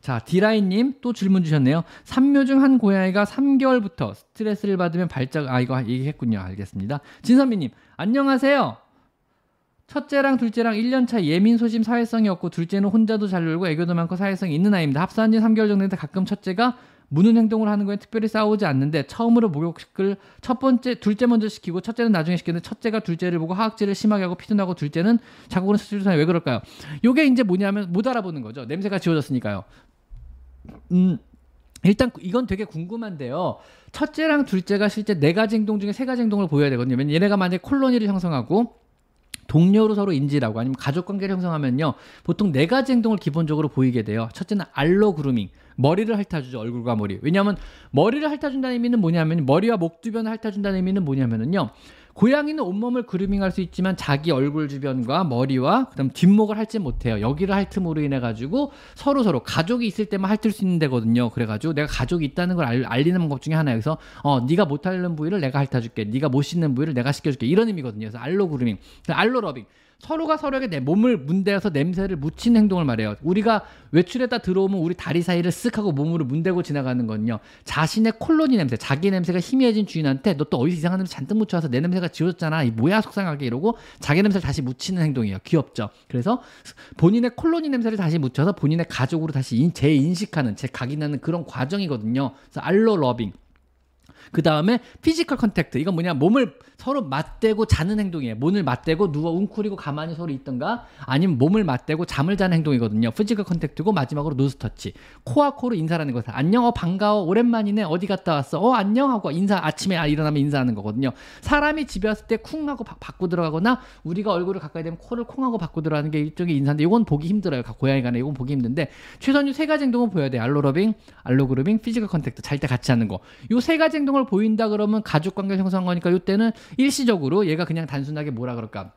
Speaker 1: 자, 디라이님 또 질문 주셨네요. 산묘 중 한 고양이가 3개월부터 스트레스를 받으면 발작, 아, 이거 얘기했군요. 알겠습니다. 진선미님, 안녕하세요. 첫째랑 둘째랑 1년차 예민 소심 사회성이 없고 둘째는 혼자도 잘 놀고 애교도 많고 사회성이 있는 아이입니다. 합사한 지 3개월 정도 됐는데 가끔 첫째가 무는 행동을 하는 거에 특별히 싸우지 않는데 처음으로 목욕을 첫 번째 둘째 먼저 시키고 첫째는 나중에 시키는데 첫째가 둘째를 보고 하악질을 심하게 하고 피도나고 둘째는 자국으로 수술사에 왜 그럴까요? 요게 이제 뭐냐면 못 알아보는 거죠. 냄새가 지워졌으니까요. 음, 일단 이건 되게 궁금한데요. 첫째랑 둘째가 실제 네 가지 행동 중에 세 가지 행동을 보여야 되거든요. 얘네가 만약에 콜로니를 형성하고 동료로 서로 인지라고 아니면 가족 관계를 형성하면요. 보통 네 가지 행동을 기본적으로 보이게 돼요. 첫째는 알로 그루밍. 머리를 핥아주죠. 얼굴과 머리. 왜냐하면 머리를 핥아준다는 의미는 뭐냐면 머리와 목 주변을 핥아준다는 의미는 뭐냐면은요. 고양이는 온몸을 그루밍할 수 있지만 자기 얼굴 주변과 머리와 그다음 뒷목을 핥지 못해요. 여기를 핥음으로 인해 가지고 서로 서로 가족이 있을 때만 핥을 수 있는 데거든요. 그래가지고 내가 가족이 있다는 걸 알, 알리는 방법 중에 하나예요. 그래서 어 네가 못 핥는 부위를 내가 핥아줄게. 네가 못 씻는 부위를 내가 씻겨줄게. 이런 의미거든요. 그래서 알로 그루밍, 알로 러빙. 서로가 서로에게 내 몸을 문대어서 냄새를 묻히는 행동을 말해요. 우리가 외출했다 들어오면 우리 다리 사이를 쓱 하고 몸으로 문대고 지나가는 건요. 자신의 콜로니 냄새, 자기 냄새가 희미해진 주인한테 너 또 어디서 이상한 냄새 잔뜩 묻혀와서 내 냄새가 지워졌잖아. 이 뭐야 속상하게 이러고 자기 냄새를 다시 묻히는 행동이에요. 귀엽죠. 그래서 본인의 콜로니 냄새를 다시 묻혀서 본인의 가족으로 다시 재인식하는, 재각인하는 그런 과정이거든요. 그래서 allorubbing. 그 다음에 physical contact. 이건 뭐냐? 몸을 서로 맞대고 자는 행동이에요. 몸을 맞대고 누워 웅크리고 가만히 서로 있던가 아니면 몸을 맞대고 잠을 자는 행동이거든요. physical contact고 마지막으로 nose touch. 코와 코로 인사라는 것을 안녕, 어, 반가워, 오랜만이네, 어디 갔다 왔어, 어, 안녕 하고 인사, 아침에 아, 일어나면 인사하는 거거든요. 사람이 집에 왔을 때 쿵 하고 바, 받고 들어가거나 우리가 얼굴을 가까이 되면 코를 콩 하고 받고 들어가는 게 일종의 인사인데 이건 보기 힘들어요. 고양이 간에 이건 보기 힘든데 이 세 가지 행동은 보여야 돼요. allorubbing, allogrooming, physical contact. 잘 때 같이 하는 거. 이 세 가지 행동을 보인다 그러면 가족 관계 형성한 거니까 이때는 일시적으로 얘가 그냥 단순하게 뭐라 그럴까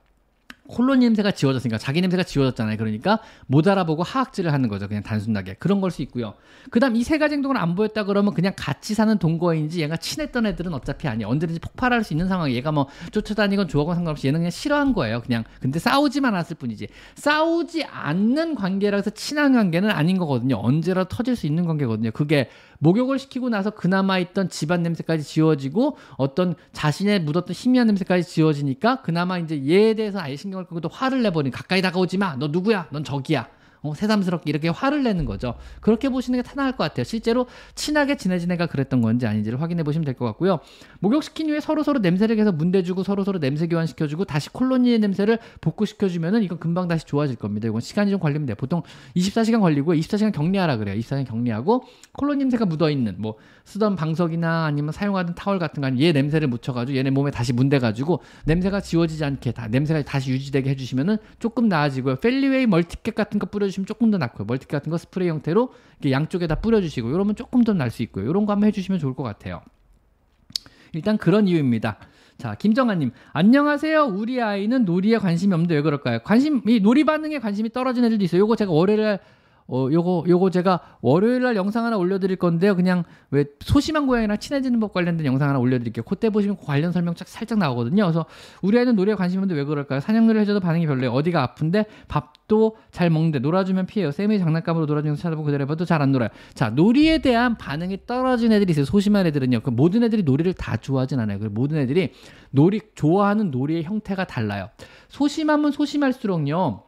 Speaker 1: 콜로니 냄새가 지워졌으니까 자기 냄새가 지워졌잖아요. 그러니까 못 알아보고 하악질을 하는 거죠. 그냥 단순하게 그런 걸 수 있고요. 그다음 이 세 가지 행동을 안 보였다 그러면 그냥 같이 사는 동거인지 얘가 친했던 애들은 어차피 아니야. 언제든지 폭발할 수 있는 상황에 얘가 뭐 쫓아다니건 좋아하건 상관없이 얘는 그냥 싫어한 거예요. 그냥 근데 싸우지만 않았을 뿐이지. 싸우지 않는 관계라 서 친한 관계는 아닌 거거든요. 언제라도 터질 수 있는 관계거든요. 그게 목욕을 시키고 나서 그나마 있던 집안 냄새까지 지워지고 어떤 자신의 묻었던 희미한 냄새까지 지워지니까 그나마 이제 얘에 대해서 아예 신경을 끄고 또 화를 내버린 가까이 다가오지 마. 너 누구야? 넌 저기야. 어, 새삼스럽게 이렇게 화를 내는 거죠. 그렇게 보시는 게 타당할 것 같아요. 실제로 친하게 지내진 애가 그랬던 건지 아닌지를 확인해 보시면 될 것 같고요. 목욕시킨 후에 서로 서로 냄새를 계속 문대주고 서로 서로 냄새 교환시켜주고 다시 콜로니의 냄새를 복구시켜주면은 이건 금방 다시 좋아질 겁니다. 이건 시간이 좀 걸리면 돼요. 보통 24시간 걸리고 24시간 격리하라 그래요. 24시간 격리하고 콜로니 냄새가 묻어 있는 뭐 쓰던 방석이나 아니면 사용하던 타월 같은 거 아니면 얘 냄새를 묻혀가지고 얘네 몸에 다시 문대가지고 냄새가 지워지지 않게 다 냄새가 다시 유지되게 해주시면은 조금 나아지고요. Feliway MultiCat 같은 거 뿌려 뿌 려주시면 조금 더 낫고요. Multi 같은 거 스프레이 형태로 양쪽에 다 뿌려주시고 이러면 조금 더 날 수 있고요. 이런 거 한번 해주시면 좋을 것 같아요. 일단 그런 이유입니다. 자, 김정아님, 안녕하세요. 우리 아이는 놀이에 관심이 없는데 왜 그럴까요? 관심, 이 놀이 반응에 관심이 떨어진 애들도 있어요. 요거 제가 월요일에 어, 요거, 요거 제가 월요일 날 영상 하나 올려드릴 건데요. 그냥 왜 소심한 고양이랑 친해지는 법 관련된 영상 하나 올려드릴게요. 그때 보시면 관련 설명 쫙 살짝 나오거든요. 그래서 우리 아이는 놀이에 관심이 없는데 왜 그럴까요? 사냥놀이 해줘도 반응이 별로예요. 어디가 아픈데 밥도 잘 먹는데 놀아주면 피해요. 쌤이 장난감으로 놀아주는 거 찾아보고 그대로 해봐도 잘 안 놀아요. 자, 놀이에 대한 반응이 떨어진 애들이 있어요. 소심한 애들은요. 그 모든 애들이 놀이를 다 좋아하진 않아요. 그 모든 애들이 놀이, 좋아하는 놀이의 형태가 달라요. 소심하면 소심할수록요.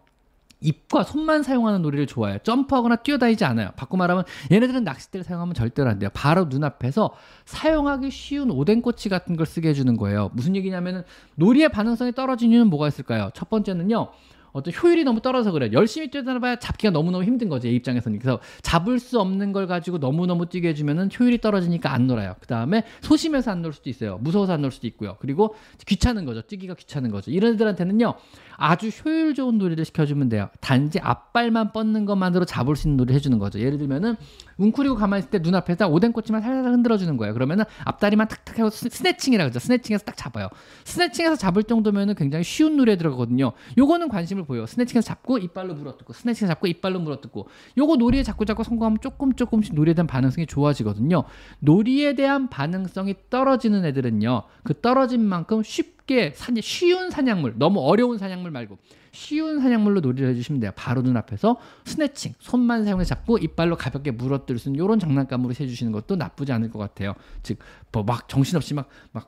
Speaker 1: 입과 손만 사용하는 놀이를 좋아해요. 점프하거나 뛰어다니지 않아요. 바꿔 말하면 얘네들은 낚싯대를 사용하면 절대로 안 돼요. 바로 눈앞에서 사용하기 쉬운 오뎅꼬치 같은 걸 쓰게 해주는 거예요. 무슨 얘기냐면은 놀이의 반응성이 떨어진 이유는 뭐가 있을까요? 첫 번째는요. 어떤 효율이 너무 떨어져서 그래요. 열심히 뛰어다녀봐야 잡기가 너무너무 힘든 거죠. 이 입장에서는. 그래서 잡을 수 없는 걸 가지고 너무너무 뛰게 해주면은 효율이 떨어지니까 안 놀아요. 그 다음에 소심해서 안 놀 수도 있어요. 무서워서 안 놀 수도 있고요. 그리고 귀찮은 거죠. 뛰기가 귀찮은 거죠. 이런 애들한테는요. 아주 효율 좋은 놀이를 시켜주면 돼요. 단지 앞발만 뻗는 것만으로 잡을 수 있는 놀이를 해주는 거죠. 예를 들면은 웅크리고 가만히 있을 때 눈앞에서 오뎅꼬치만 살살 흔들어주는 거예요. 그러면은 앞다리만 탁탁 하고 스네칭이라 그러죠. 스네칭해서 딱 잡아요. 스네칭해서 잡을 정도면은 굉장히 쉬운 놀이에 들어가거든요. 요거는 관심을 보여. 스네칭해서 잡고 이빨로 물어뜯고 스네칭해서 잡고 이빨로 물어뜯고 요거 놀이에 자꾸 자꾸 성공하면 조금 조금씩 놀이에 대한 반응성이 좋아지거든요. 놀이에 대한 반응성이 떨어지는 애들은요. 그 떨어진 만큼 쉽게 사냥, 쉬운 사냥물, 너무 어려운 사냥물 말고 쉬운 사냥물로 놀이를 해주시면 돼요. 바로 눈앞에서 스네칭, 손만 사용해서 잡고 이빨로 가볍게 물어뜯을 수 있는 이런 장난감으로 해주시는 것도 나쁘지 않을 것 같아요. 즉, 뭐 막 정신없이 막, 막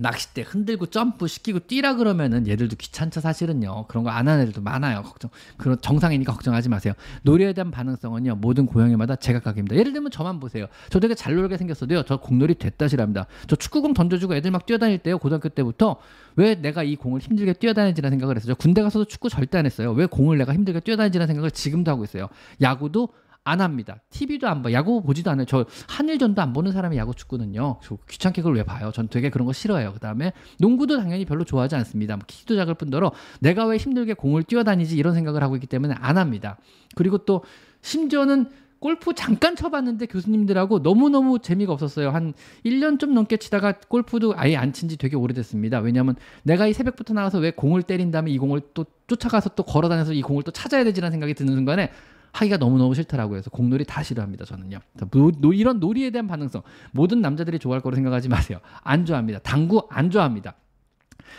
Speaker 1: 낚싯대 흔들고 점프 시키고 뛰라 그러면은 얘들도 귀찮죠 사실은요. 그런 거 안 하는 애들도 많아요. 걱정 그런 정상이니까 걱정하지 마세요. 놀이에 대한 반응성은요 모든 고양이마다 제각각입니다. 예를 들면 저만 보세요. 저 되게 잘 놀게 생겼어도요 저 공놀이 됐다시랍니다. 저 축구공 던져주고 애들 막 뛰어다닐 때요 고등학교 때부터 왜 내가 이 공을 힘들게 뛰어다니지라는 생각을 했어요? 저 군대 가서도 축구 절대 안 했어요. 왜 공을 내가 힘들게 뛰어다니지라는 생각을 지금도 하고 있어요? 야구도 안 합니다. TV도 안 봐. 야구 보지도 않아요. 저 한일전도 안 보는 사람이 야구 축구는요. 저 귀찮게 그걸 왜 봐요? 전 되게 그런 거 싫어해요. 그다음에 농구도 당연히 별로 좋아하지 않습니다. 뭐 키도 작을 뿐더러 내가 왜 힘들게 공을 뛰어다니지 이런 생각을 하고 있기 때문에 안 합니다. 그리고 또 심지어는 골프 잠깐 쳐봤는데 교수님들하고 너무너무 재미가 없었어요. 한 1년 좀 넘게 치다가 골프도 아예 안 친 지 되게 오래됐습니다. 왜냐하면 내가 이 새벽부터 나가서 왜 공을 때린 다음에 이 공을 또 쫓아가서 또 걸어 다녀서 이 공을 또 찾아야 되지라는 생각이 드는 순간에 하기가 너무너무 싫더라고요. 그래서 공놀이 다 싫어합니다. 저는요. 노, 노, 이런 놀이에 대한 반응성 모든 남자들이 좋아할 거로 생각하지 마세요. 안 좋아합니다. 당구 안 좋아합니다.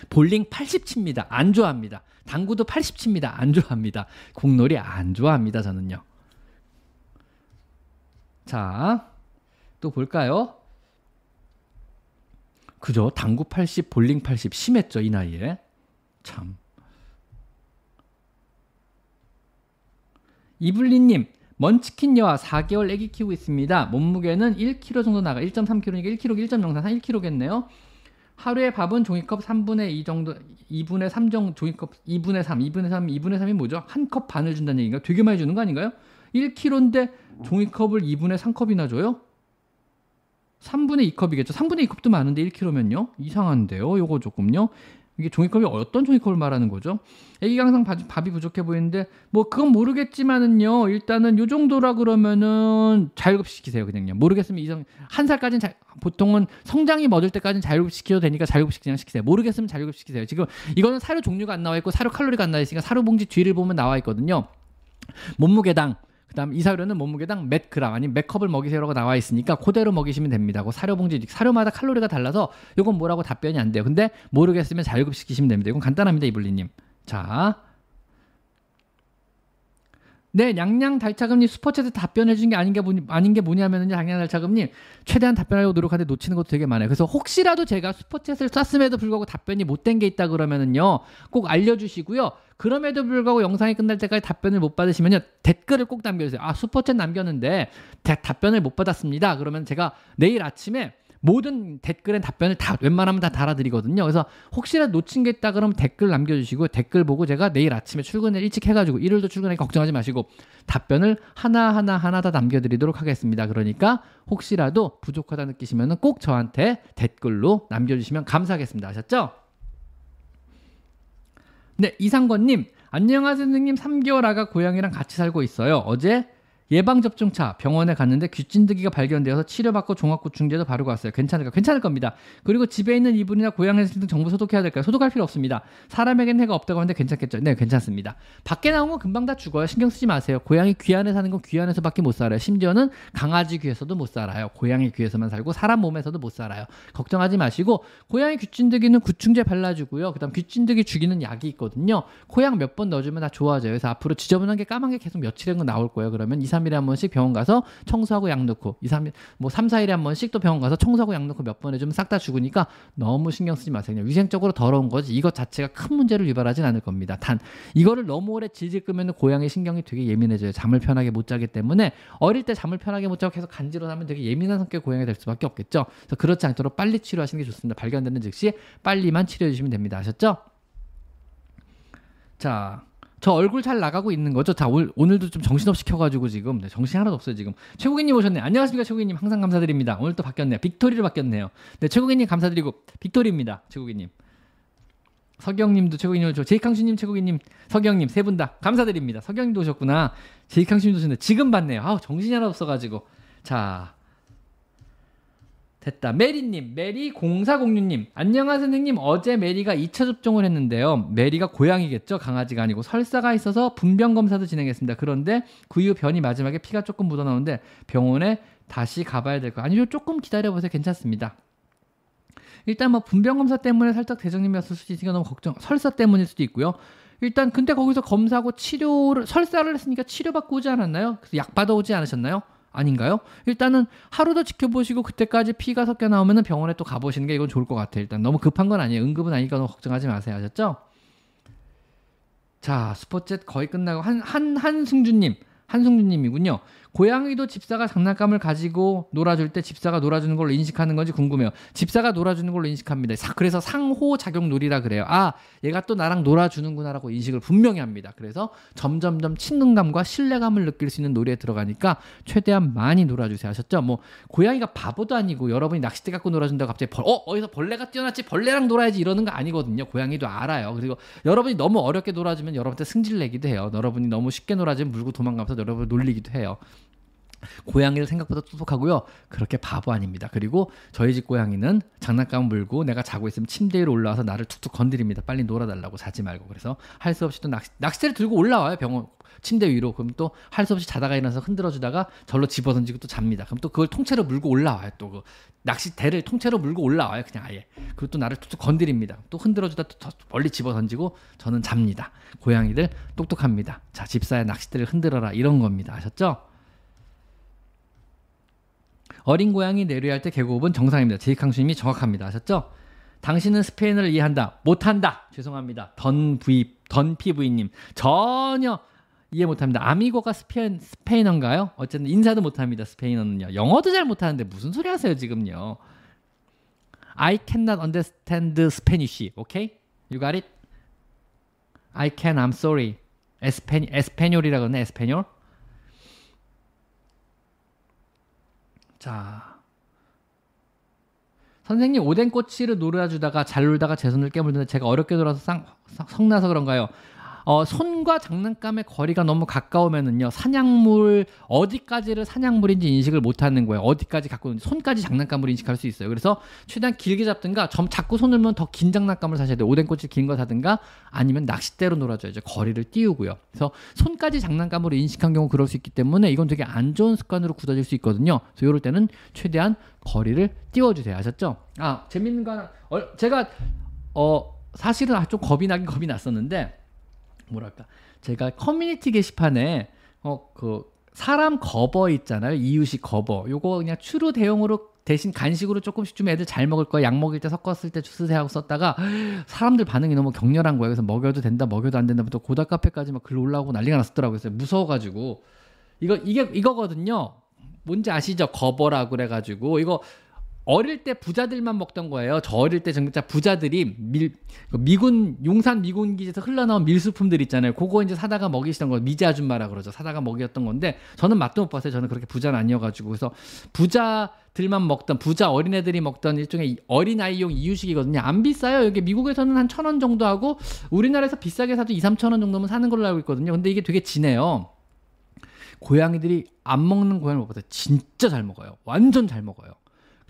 Speaker 1: 볼링 80 칩니다. 안 좋아합니다. 당구도 80 칩니다. 안 좋아합니다. 공놀이 안 좋아합니다. 저는요. 자, 또 볼까요? 그죠? 당구 80, 볼링 80 심했죠, 이 나이에. 참. 이블리님, 먼치킨 여와 4개월 아기 키우고 있습니다. 몸무게는 1kg 정도 나가, 1.3kg니까 1kg, 1.04, 1kg겠네요. 하루에 밥은 종이컵 3분의 2 정도, 2분의 3 정도, 종이컵 2분의 3, 2분의 3, 2분의 3이 뭐죠? 한 컵 반을 준다는 얘기인가? 되게 많이 주는 거 아닌가요? 1kg인데 종이컵을 2분의 3컵이나 줘요? 3분의 2컵이겠죠. 3분의 2컵도 많은데 1kg면요? 이상한데요. 요거 조금요. 이게 종이컵이 어떤 종이컵을 말하는 거죠? 애기가 항상 밥 이 부족해 보이는데 뭐 그건 모르겠지만은요. 일단은 요 정도라 그러면은 자율급식시키세요. 그냥요. 모르겠으면 이성 한 살까지는 자, 보통은 성장이 멎을 때까지는 자율급식시켜도 되니까 자율급식 그냥 시키세요. 모르겠으면 자율급식시키세요. 지금 이거는 사료 종류가 안 나와 있고 사료 칼로리가 안 나와 있으니까 사료 봉지 뒤를 보면 나와 있거든요. 몸무게당 그다음 이사료는 몸무게당 몇 그램 아니면 몇 컵을 먹이세요라고 나와 있으니까 그대로 먹이시면 됩니다. 그 사료 봉지 사료마다 칼로리가 달라서 이건 뭐라고 답변이 안 돼요. 근데 모르겠으면 자율급 시키시면 됩니다. 이건 간단합니다, 이블리님. 자, 네, 냥냥 달차금님 슈퍼챗에 답변해 주신 게 아닌 게 뭐니, 아닌 게 뭐냐면은요, 냥냥 달차금님 최대한 답변하려고 노력하는데 놓치는 것도 되게 많아요. 그래서 혹시라도 제가 슈퍼챗을 쐈음에도 불구하고 답변이 못 된 게 있다 그러면은요, 꼭 알려주시고요. 그럼에도 불구하고 영상이 끝날 때까지 답변을 못 받으시면요, 댓글을 꼭 남겨주세요. 아, 슈퍼챗 남겼는데 대, 답변을 못 받았습니다. 그러면 제가 내일 아침에 모든 댓글에 답변을 다 웬만하면 다 달아드리거든요. 그래서 혹시라도 놓친 게 있다 그러면 댓글 남겨주시고 댓글 보고 제가 내일 아침에 출근을 일찍 해가지고 일요일도 출근하기 걱정하지 마시고 답변을 하나하나 하나 다 남겨드리도록 하겠습니다. 그러니까 혹시라도 부족하다 느끼시면 꼭 저한테 댓글로 남겨주시면 감사하겠습니다. 아셨죠? 네, 이상권님. 안녕하세요, 선생님. 3개월 아가 고양이랑 같이 살고 있어요. 어제 예방접종차 병원에 갔는데 귀찐드기가 발견되어서 치료받고 종합구충제도 바르고 왔어요. 괜찮을까? 괜찮을 겁니다. 그리고 집에 있는 이불이나 고양이 등 전부 소독해야 될까요? 소독할 필요 없습니다. 사람에겐 해가 없다고 하는데 괜찮겠죠? 네, 괜찮습니다. 밖에 나온 건 금방 다 죽어요. 신경 쓰지 마세요. 고양이 귀 안에 사는 건 귀 안에서밖에 못 살아요. 심지어는 강아지 귀에서도 못 살아요. 고양이 귀에서만 살고 사람 몸에서도 못 살아요. 걱정하지 마시고 고양이 귀찐드기는 구충제 발라주고요. 그다음 귀찐드기 죽이는 약이 있거든요. 코약 몇번 넣어주면 다 좋아져요. 그래서 앞으로 지저분한 게 까만 게 계속 며칠에 나올 거예요. 그러면 2, 3 3일에 한 번씩 병원 가서 청소하고 약 넣고 2, 3일 뭐 3, 4일에 한 번씩 또 병원 가서 청소하고 약 넣고 몇번 해주면 싹다 죽으니까 너무 신경 쓰지 마세요. 그냥 위생적으로 더러운 거지 이것 자체가 큰 문제를 유발하진 않을 겁니다. 단 이거를 너무 오래 질질 끄면 고양이 신경이 되게 예민해져요. 잠을 편하게 못 자기 때문에 어릴 때 잠을 편하게 못 자고 계속 간지러하면 되게 예민한 성격 고양이 될 수밖에 없겠죠. 그래서 그렇지 않도록 빨리 치료하시는 게 좋습니다. 발견되는 즉시 빨리만 치료해 주시면 됩니다. 아셨죠? 자, 저 얼굴 잘 나가고 있는 거죠? 자, 오늘, 오늘도 좀 정신없이 켜가지고 지금. 네, 정신 하나도 없어요, 지금. 최국인님 오셨네. 안녕하십니까, 최국인님. 항상 감사드립니다. 오늘 또 바뀌었네요. 빅토리로 바뀌었네요. 네, 최국인님 감사드리고, 빅토리입니다. 최국인님. 서경님도 최국인님, 저 제이캉슈님, 최국인님, 서경님 세 분 다 감사드립니다. 서경님도 오셨구나. 제이캉슈님도 오셨네. 지금 봤네요. 아우, 정신이 하나도 없어가지고. 자, 됐다. 메리님, 메리 0406님. 안녕하세요, 선생님. 어제 메리가 2차 접종을 했는데요. 메리가 고양이겠죠? 강아지가 아니고 설사가 있어서 분변 검사도 진행했습니다. 그런데 그 이후 변이 마지막에 피가 조금 묻어나오는데 병원에 다시 가봐야 될 거. 아니요, 조금 기다려보세요. 괜찮습니다. 일단 뭐 분변 검사 때문에 살짝 대장님이었을 수도 있으니까 너무 걱정. 설사 때문일 수도 있고요. 일단 근데 거기서 검사하고 치료를 설사를 했으니까 치료받고 오지 않았나요? 그래서 약 받아오지 않으셨나요? 아닌가요? 일단은 하루 더 지켜보시고 그때까지 피가 섞여 나오면 병원에 또 가보시는 게 이건 좋을 것 같아요. 일단 너무 급한 건 아니에요. 응급은 아니니까 너무 걱정하지 마세요. 아셨죠? 자, 스포츠 거의 끝나고 한, 한, 한승준님. 한승준님이군요. 고양이도 집사가 장난감을 가지고 놀아줄 때 집사가 놀아주는 걸로 인식하는 건지 궁금해요. 집사가 놀아주는 걸로 인식합니다. 그래서 상호작용 놀이라 그래요. 아, 얘가 또 나랑 놀아주는구나라고 인식을 분명히 합니다. 그래서 점점점 친근감과 신뢰감을 느낄 수 있는 놀이에 들어가니까 최대한 많이 놀아주세요. 하셨죠? 뭐 고양이가 바보도 아니고 여러분이 낚싯대 갖고 놀아준다고 갑자기 벌, 어 어디서 벌레가 뛰어났지 벌레랑 놀아야지 이러는 거 아니거든요. 고양이도 알아요. 그리고 여러분이 너무 어렵게 놀아주면 여러분한테 승질 내기도 해요. 여러분이 너무 쉽게 놀아주면 물고 도망가면서 여러분을 놀리기도 해요. 고양이를 생각보다 똑똑하고요. 그렇게 바보 아닙니다. 그리고 저희 집 고양이는 장난감 물고 내가 자고 있으면 침대 위로 올라와서 나를 툭툭 건드립니다. 빨리 놀아달라고 자지 말고. 그래서 할 수 없이 또 낚시, 낚싯대를 들고 올라와요. 병원 침대 위로. 그럼 또 할 수 없이 자다가 일어나서 흔들어주다가 절로 집어던지고 또 잡니다. 그럼 또 그걸 통째로 물고 올라와요. 또 그 낚싯대를 통째로 물고 올라와요. 그냥 아예. 그리고 또 나를 툭툭 건드립니다. 또 흔들어주다 또 멀리 집어던지고 저는 잡니다. 고양이들 똑똑합니다. 자, 집사의 낚싯대를 흔들어라. 이런 겁니다. 아셨죠? 어린 고양이 내려야 할때 개고흡은 정상입니다. 제이캉수님이 정확합니다. 아셨죠? 당신은 스페인어를 이해한다. 못한다. 죄송합니다. 던 V, 던 PV님. 전혀 이해 못합니다. 아미고가 스페인, 스페인어인가요? 어쨌든 인사도 못합니다. 스페인어는요. 영어도 잘 못하는데 무슨 소리 하세요, 지금요. I cannot understand Spanish. Okay? You got it? I can, I'm sorry. 에스페, 에스페뇰이라 그러네, 에스페뇰. 자. 선생님 오뎅 꼬치를 놀아주다가 잘 놀다가 제 손을 깨물는데 제가 어렵게 놀아서 쌍, 성나서 그런가요? 어, 손과 장난감의 거리가 너무 가까우면은요 사냥물 어디까지를 사냥물인지 인식을 못하는 거예요. 어디까지 갖고 손까지 장난감으로 인식할 수 있어요. 그래서 최대한 길게 잡든가 점 자꾸 손을 면더 긴 장난감을 사셔야 돼요. 오뎅꼬치 긴거 사든가 아니면 낚싯대로 놀아줘야죠. 거리를 띄우고요. 그래서 손까지 장난감으로 인식한 경우 그럴 수 있기 때문에 이건 되게 안 좋은 습관으로 굳어질 수 있거든요. 그래서 이럴 때는 최대한 거리를 띄워주세요. 아셨죠? 아 재밌는 거 하나 어, 제가 어 사실은 좀 겁이 나긴 겁이 났었는데 뭐랄까 제가 커뮤니티 게시판에 어그 사람 Gerber 있잖아요. 이유식 Gerber. 요거 그냥 추루 대용으로 대신 간식으로 조금씩 좀 애들 잘 먹을 거야. 약 먹일 때 섞었을 때 주스세 하고 썼다가 사람들 반응이 너무 격렬한 거예요. 그래서 먹여도 된다 먹여도 안 된다 부터 고다 카페까지 막 글 올라오고 난리가 났었더라고요. 그래서 무서워가지고. 이거 이게 이거거든요. 뭔지 아시죠? 거버라고 그래가지고. 이거 어릴 때 부자들만 먹던 거예요. 저 어릴 때 진짜 부자들이 밀, 그 미군 용산 미군 기지에서 흘러나온 밀수품들 있잖아요. 그거 이제 사다가 먹이시던 거 미제 아줌마라 그러죠. 사다가 먹였던 건데 저는 맛도 못 봤어요. 저는 그렇게 부자는 아니어가지고 그래서 부자들만 먹던 부자 어린애들이 먹던 일종의 어린 아이용 이유식이거든요. 안 비싸요. 여기 미국에서는 한 천 원 정도 하고 우리나라에서 비싸게 사도 2, 3천 원 정도면 사는 걸로 알고 있거든요. 근데 이게 되게 진해요. 고양이들이 안 먹는 고양이 먹보다 진짜 잘 먹어요. 완전 잘 먹어요.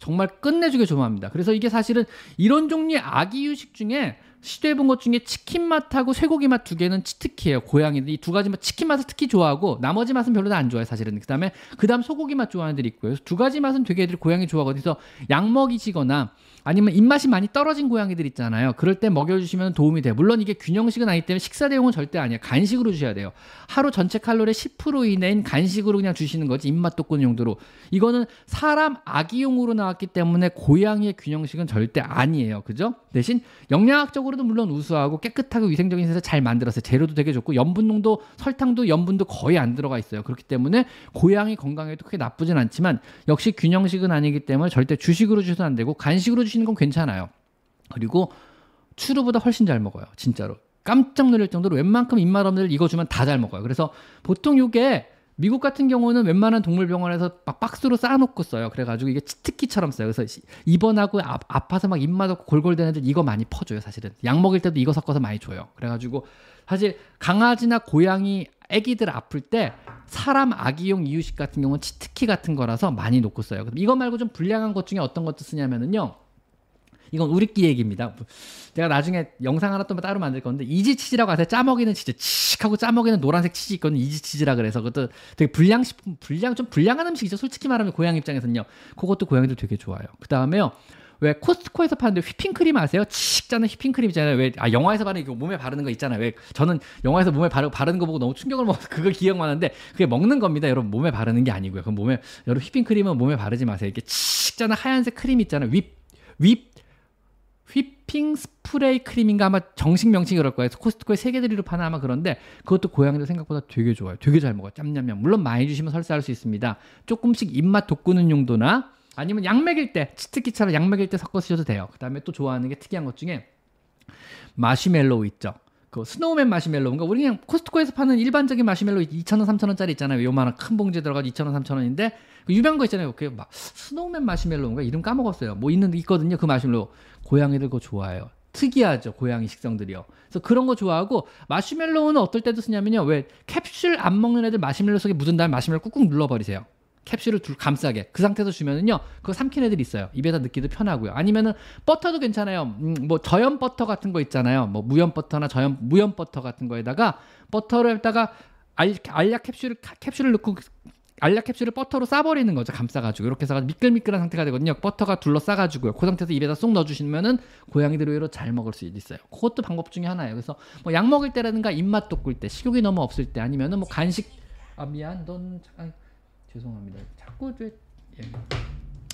Speaker 1: 정말 끝내주게 좋아합니다. 그래서 이게 사실은 이런 종류의 아기 유식 중에 시도해본 것 중에 치킨 맛하고 쇠고기 맛 두 개는 치트키예요. 고양이들 이 두 가지 맛 치킨 맛을 특히 좋아하고 나머지 맛은 별로 안 좋아해 사실은. 그다음에 그다음 소고기 맛 좋아하는 애들이 있고요. 두 가지 맛은 되게 애들이 고양이 좋아하거든요. 그래서 약 먹이시거나 아니면 입맛이 많이 떨어진 고양이들 있잖아요. 그럴 때 먹여주시면 도움이 돼요. 물론 이게 균형식은 아니기 때문에 식사 대용은 절대 아니에요. 간식으로 주셔야 돼요. 하루 전체 칼로리 10% 이내인 간식으로 그냥 주시는 거지 입맛 돋구는 용도로. 이거는 사람 아기용으로 나왔기 때문에 고양이의 균형식은 절대 아니에요. 그죠? 대신 영양학적으로도 물론 우수하고 깨끗하고 위생적인 세서 잘 만들었어요. 재료도 되게 좋고 염분 농도 설탕도 염분도 거의 안 들어가 있어요. 그렇기 때문에 고양이 건강에도 크게 나쁘진 않지만 역시 균형식은 아니기 때문에 절대 주식으로 주셔도 안 되고 간식으로 주 시는 건 괜찮아요. 그리고 추루보다 훨씬 잘 먹어요. 진짜로. 깜짝 놀랄 정도로 웬만큼 입맛 없는 들 이거 주면 다 잘 먹어요. 그래서 보통 이게 미국 같은 경우는 웬만한 동물병원에서 막 박스로 쌓아놓고 써요. 그래가지고 이게 치트키처럼 써요. 그래서 입원하고 아, 아파서 막 입맛 없고 골골대는 애들 이거 많이 퍼줘요. 사실은 약 먹일 때도 이거 섞어서 많이 줘요. 그래가지고 사실 강아지나 고양이 애기들 아플 때 사람 아기용 이유식 같은 경우는 치트키 같은 거라서 많이 놓고 써요. 이거 말고 좀 불량한 것 중에 어떤 것도 쓰냐면은요. 이건 우리끼리 얘기입니다. 제가 나중에 영상 하나 또 따로 만들 건데 Easy Cheese라고 아세요? 짜먹이는 치즈 칙 하고 짜먹이는 노란색 치즈 있거든요. Easy Cheese라 그래서 그것도 되게 불량 식품 불량 좀 불량한 음식이죠. 솔직히 말하면 고양이 입장에서는요. 그것도 고양이들 되게 좋아요. 그 다음에요. 왜 코스트코에서 파는데 휘핑크림 아세요? 칙 짜는 휘핑크림 있잖아요. 왜 아 영화에서 바르는 거 몸에 바르는 거 있잖아요. 왜 저는 영화에서 몸에 바르, 바르는 거 보고 너무 충격을 먹어서 그걸 기억만 하는데 그게 먹는 겁니다. 여러분 몸에 바르는 게 아니고요. 그럼 몸에 여러분 휘핑크림은 몸에 바르지 마세요. 이렇게 칙 짜는 하얀색 크림 있잖아요. 윗윗 휘핑 스프레이 크림인가 아마 정식 명칭이 그럴 거예요. 코스트코에 세 개들이로 파는 아마 그런데 그것도 고양이들 생각보다 되게 좋아요. 되게 잘 먹어요. 짬냠냠. 물론 많이 주시면 설사할 수 있습니다. 조금씩 입맛 돋구는 용도나 아니면 약 먹일 때 치트키처럼 약 먹일 때 섞어 쓰셔도 돼요. 그다음에 또 좋아하는 게 특이한 것 중에 마시멜로우 있죠. 그 스노우맨 마시멜로우인가 우리 그냥 코스트코에서 파는 일반적인 마시멜로우 2,000원, 3,000원짜리 있잖아요. 요만한 큰 봉지에 들어가서 2,000원, 3,000원인데 그 유명한 거 있잖아요. 그막 스노우맨 마시멜로우인가 이름 까먹었어요. 뭐 있는 있거든요. 그 마시멜로우. 고양이들 그거 좋아해요. 특이하죠. 고양이 식성들이요. 그래서 그런 거 좋아하고 마시멜로우는 어떨 때도 쓰냐면요. 왜 캡슐 안 먹는 애들 마시멜로우 속에 묻은 다음에 마시멜로우 꾹꾹 눌러버리세요. 캡슐을 둘 감싸게 그 상태에서 주면은요 그거 삼킨 애들이 있어요 입에다 넣기도 편하고요 아니면은 버터도 괜찮아요 음, 뭐 저염 버터 같은 거 있잖아요 뭐 무염 버터나 저염 무염 버터 같은 거에다가 버터를 했다가 알, 알약 캡슐을 캡슐을 넣고 알약 캡슐을 버터로 싸버리는 거죠. 감싸가지고. 이렇게 해서 미끌미끌한 상태가 되거든요. 버터가 둘러싸가지고요. 그 상태에서 입에다 쏙 넣어주시면은 고양이들 의외로 잘 먹을 수 있어요. 그것도 방법 중에 하나예요. 그래서 뭐 약 먹을 때라든가 입맛 돋굴 때 식욕이 너무 없을 때 아니면은 뭐 간식. 아 미안. 넌 잠깐 죄송합니다. 자꾸 저 예.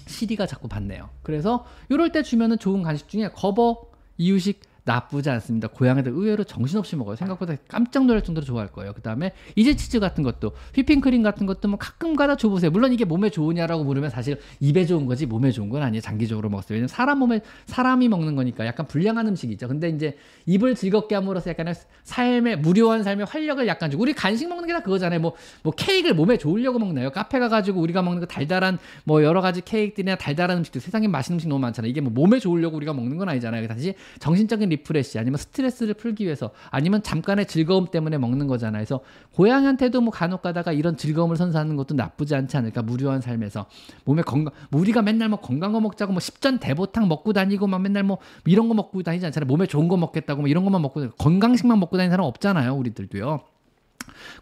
Speaker 1: CD가 자꾸 받네요. 그래서 이럴 때 주면은 좋은 간식 중에 거버, 이유식, 나쁘지 않습니다. 고양이들 의외로 정신없이 먹어요. 생각보다 깜짝 놀랄 정도로 좋아할 거예요. 그 다음에 이제 치즈 같은 것도 휘핑크림 같은 것도 뭐 가끔 가다 줘보세요. 물론 이게 몸에 좋으냐라고 물으면 사실 입에 좋은 거지 몸에 좋은 건 아니에요. 장기적으로 먹었어요. 왜냐면 사람 몸에 사람이 먹는 거니까 약간 불량한 음식이죠. 근데 이제 입을 즐겁게 함으로써 약간의 삶의 무료한 삶의 활력을 약간 주고 우리 간식 먹는 게 다 그거잖아요. 뭐, 뭐 케이크를 몸에 좋으려고 먹나요? 카페 가가지고 우리가 먹는 거 달달한 뭐 여러 가지 케이크들이나 달달한 음식들 세상에 맛있는 음식 너무 많잖아요. 이게 뭐 몸에 좋으려고 우리가 먹는 건 아니잖아요. 다시 정신적인 refresh 아니면 스트레스를 풀기 위해서 아니면 잠깐의 즐거움 때문에 먹는 거잖아요. 그래서 고양이한테도 뭐 간혹 가다가 이런 즐거움을 선사하는 것도 나쁘지 않지 않을까. 무료한 삶에서 몸에 건강 뭐 우리가 맨날 뭐 건강한 거 먹자고 뭐 십전 대보탕 먹고 다니고 막 맨날 뭐 이런 거 먹고 다니지 않잖아요. 몸에 좋은 거 먹겠다고 뭐 이런 것만 먹고 건강식만 먹고 다니는 사람 없잖아요. 우리들도요.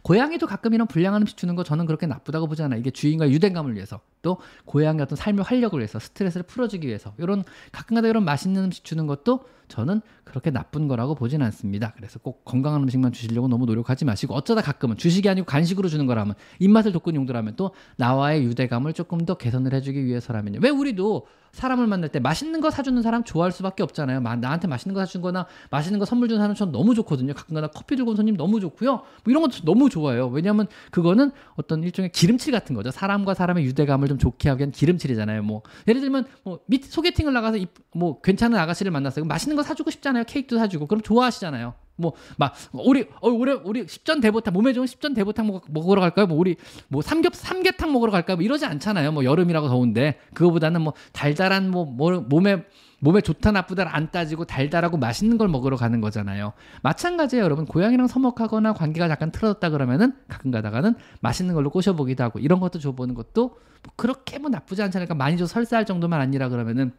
Speaker 1: 고양이도 가끔 이런 불량한 음식 주는 거 저는 그렇게 나쁘다고 보지 않아요. 이게 주인과 유대감을 위해서 또 고양이 같은 삶의 활력을 위해서 스트레스를 풀어주기 위해서 이런 가끔가다 이런 맛있는 음식 주는 것도 저는 그렇게 나쁜 거라고 보진 않습니다. 그래서 꼭 건강한 음식만 주시려고 너무 노력하지 마시고 어쩌다 가끔은 주식이 아니고 간식으로 주는 거라면 입맛을 돋구는 용도라면 또 나와의 유대감을 조금 더 개선을 해주기 위해서라면요. 왜 우리도 사람을 만날 때 맛있는 거 사주는 사람 좋아할 수밖에 없잖아요. 나한테 맛있는 거 사준 거나 맛있는 거 선물 주는 사람 전 너무 좋거든요. 가끔가다 커피 들고 온 손님 너무 좋고요. 뭐 이런 것도 너무 좋아요. 왜냐하면 그거는 어떤 일종의 기름칠 같은 거죠. 사람과 사람의 유대감을 좀 좋게 하기 위한 기름칠이잖아요. 뭐 예를 들면 뭐 밑 소개팅을 나가서 뭐 괜찮은 아가씨를 만났어요. 맛있는 거 사주고 싶잖아요. 케이크도 사주고 그럼 좋아하시잖아요. 뭐 막 우리 어 우리 우리 십전 대보탕 몸에 좋은 십전 대보탕 먹, 먹으러 갈까요? 뭐 우리 뭐 삼겹 삼계탕 먹으러 갈까요? 뭐 이러지 않잖아요. 뭐 여름이라고 더운데 그거보다는 뭐 달달한 뭐, 뭐 몸에 몸에 좋다 나쁘다 안 따지고 달달하고 맛있는 걸 먹으러 가는 거잖아요. 마찬가지예요, 여러분. 고양이랑 서먹하거나 관계가 약간 틀어졌다 그러면은 가끔 가다가는 맛있는 걸로 꼬셔보기도 하고 이런 것도 줘보는 것도 뭐 그렇게 뭐 나쁘지 않지 않을까. 많이 줘 설사할 정도만 아니라 그러면은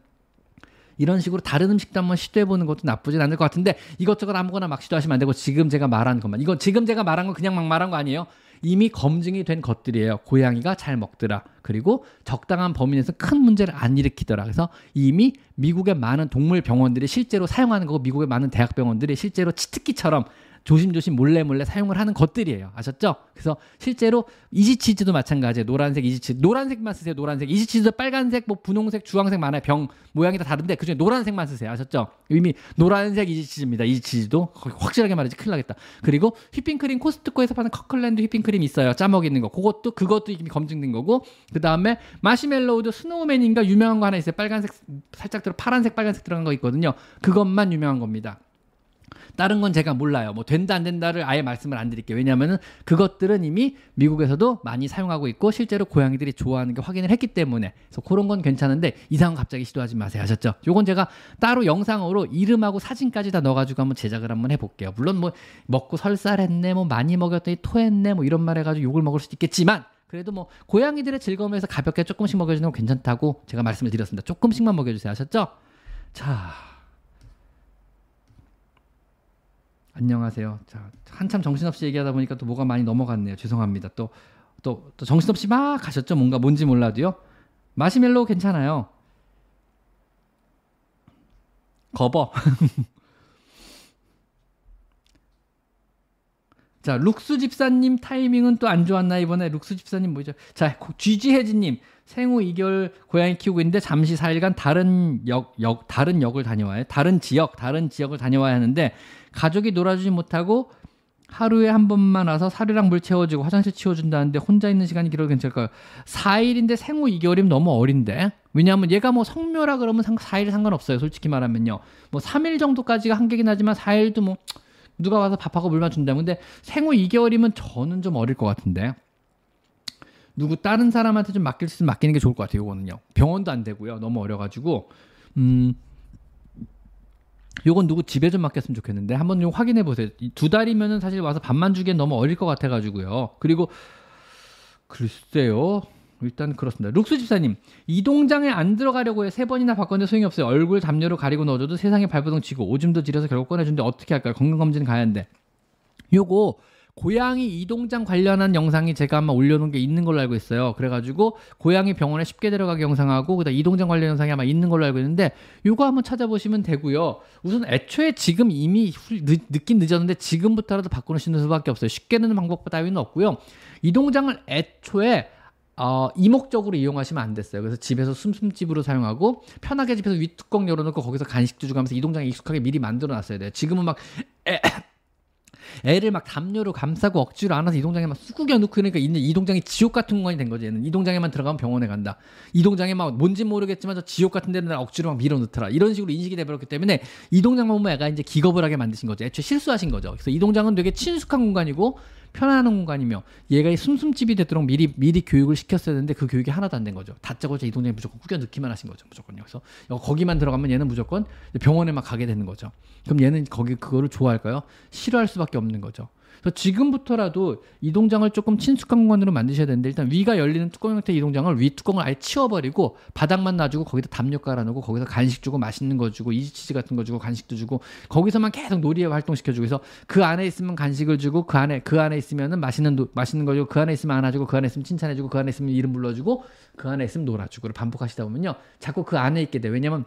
Speaker 1: 이런 식으로 다른 음식도 한번 시도해보는 것도 나쁘진 않을 것 같은데 이것저것 아무거나 막 시도하시면 안 되고 지금 제가 말한 것만 이건 지금 제가 말한 건 그냥 막 말한 거 아니에요. 이미 검증이 된 것들이에요. 고양이가 잘 먹더라. 그리고 적당한 범위 내에서 큰 문제를 안 일으키더라. 그래서 이미 미국의 많은 동물 병원들이 실제로 사용하는 거고 미국의 많은 대학 병원들이 실제로 치트키처럼 조심조심 몰래 몰래 사용을 하는 것들이에요. 아셨죠? 그래서 실제로 Easy Cheese도 마찬가지예요. 노란색 Easy Cheese. 노란색만 쓰세요. 노란색. Easy Cheese도 빨간색, 뭐 분홍색, 주황색 많아요. 병 모양이 다 다른데 그중에 노란색만 쓰세요. 아셨죠? 이미 노란색 Easy Cheese입니다. Easy Cheese도 확실하게 말하지 큰일 나겠다. 그리고 휘핑크림 코스트코에서 파는 커클랜드 휘핑크림 있어요. 짜먹 있는 거. 그것도 그것도 이미 검증된 거고. 그다음에 마시멜로우도 스노우맨인가 유명한 거 하나 있어요. 빨간색 살짝 들어 파란색 빨간색 들어간 거 있거든요. 그것만 유명한 겁니다. 다른 건 제가 몰라요. 뭐 된다 안 된다를 아예 말씀을 안 드릴게요. 왜냐하면은 그것들은 이미 미국에서도 많이 사용하고 있고 실제로 고양이들이 좋아하는 게 확인을 했기 때문에 그래서 그런 건 괜찮은데 이상한 갑자기 시도하지 마세요. 하셨죠? 요건 제가 따로 영상으로 이름하고 사진까지 다 넣어가지고 한번 제작을 한번 해볼게요. 물론 뭐 먹고 설사했네, 뭐 많이 먹였더니 토했네, 뭐 이런 말 해가지고 욕을 먹을 수도 있겠지만 그래도 뭐 고양이들의 즐거움에서 가볍게 조금씩 먹여주는 건 괜찮다고 제가 말씀을 드렸습니다. 조금씩만 먹여주세요. 하셨죠? 자. 안녕하세요. 자, 한참 정신없이 얘기하다 보니까 또 뭐가 많이 넘어갔네요. 죄송합니다. 또, 또, 또 정신없이 막 가셨죠? 뭔가 뭔지 몰라도요. 마시멜로우 괜찮아요. Gerber. 자, 룩스 집사님 타이밍은 또 안 좋았나 이번에 룩스 집사님 뭐죠? 자, 쥐지혜진님 생후 2개월 고양이 키우고 있는데 잠시 4일간 다른 역, 역 다른 역을 다녀와요. 다른 지역, 다른 지역을 다녀와야 하는데 가족이 놀아주지 못하고 하루에 한 번만 와서 사료랑 물 채워주고 화장실 치워준다는데 혼자 있는 시간이 길어도 괜찮을까요? 4일인데 생후 2개월이면 너무 어린데? 왜냐하면 얘가 뭐 성묘라 그러면 4일 상관없어요. 솔직히 말하면요. 뭐 3일 정도까지가 한계긴 하지만 4일도 뭐 누가 와서 밥하고 물만 준다면 근데 생후 2개월이면 저는 좀 어릴 것 같은데. 누구 다른 사람한테 좀 맡길 수 있으면 맡기는 게 좋을 것 같아요. 이거는요. 병원도 안 되고요. 너무 어려가지고 음 요건 누구 집에 좀 맡겼으면 좋겠는데 한번 좀 확인해 보세요. 두 달이면은 사실 와서 밥만 주기엔 너무 어릴 것 같아가지고요. 그리고 글쎄요. 일단 그렇습니다. 룩스 집사님, 이 동장에 안 들어가려고 해 세 번이나 바꿨는데 소용이 없어요. 얼굴 담요로 가리고 넣어줘도 세상에 발버둥 치고 오줌도 지려서 결국 꺼내준데 어떻게 할까요? 건강검진 가야 하는데. 요거 고양이 이동장 관련한 영상이 제가 아마 올려놓은 게 있는 걸로 알고 있어요. 그래가지고 고양이 병원에 쉽게 들어가기 영상하고 그다음 이동장 관련 영상이 아마 있는 걸로 알고 있는데 요거 한번 찾아보시면 되고요. 우선 애초에 지금 이미 늦, 늦긴 늦었는데 지금부터라도 바꾸시는 수밖에 없어요. 쉽게 는 방법 따위는 없고요. 이동장을 애초에 어, 이목적으로 이용하시면 안 됐어요. 그래서 집에서 숨숨집으로 사용하고 편하게 집에서 윗뚜껑 열어놓고 거기서 간식도 주고 하면서 이동장에 익숙하게 미리 만들어 놨어야 돼요. 지금은 막 에, 애를 막 담요로 감싸고 억지로 안아서 이 동장에 막 쑥구겨 놓고 그러니까 있는 이 동장이 지옥 같은 공간이 된 거지. 얘는 이 동장에만 들어가면 병원에 간다. 이 동장에 막 뭔지 모르겠지만 저 지옥 같은 데는 억지로 막 밀어 넣더라. 이런 식으로 인식이 돼버렸기 때문에 이 동장만 보면 애가 이제 기겁을 하게 만드신 거죠. 애초에 실수하신 거죠. 그래서 이 동장은 되게 친숙한 공간이고 편안한 공간이며 얘가 이 숨숨집이 되도록 미리 미리 교육을 시켰어야 되는데 그 교육이 하나도 안 된 거죠. 다짜고짜 이동장에 무조건 꾸겨 넣기만 하신 거죠. 무조건요. 그래서 거기만 들어가면 얘는 무조건 병원에만 가게 되는 거죠. 그럼 얘는 거기 그거를 좋아할까요? 싫어할 수밖에 없는 거죠. 지금부터라도 이동장을 조금 친숙한 공간으로 만드셔야 되는데 일단 위가 열리는 뚜껑 형태 이동장을 위 뚜껑을 아예 치워버리고 바닥만 놔주고 거기다 담요 깔아놓고 거기서 간식 주고 맛있는 거 주고 Easy Cheese 같은 거 주고 간식도 주고 거기서만 계속 놀이에 활동시켜주고 해서 그 안에 있으면 간식을 주고 그 안에 그 안에 있으면은 맛있는 노, 맛있는 거 주고 그 안에 있으면 안아주고 그 안에 있으면 칭찬해주고 그 안에 있으면 이름 불러주고 그 안에 있으면 놀아주고 반복하시다 보면요. 자꾸 그 안에 있게 돼. 왜냐면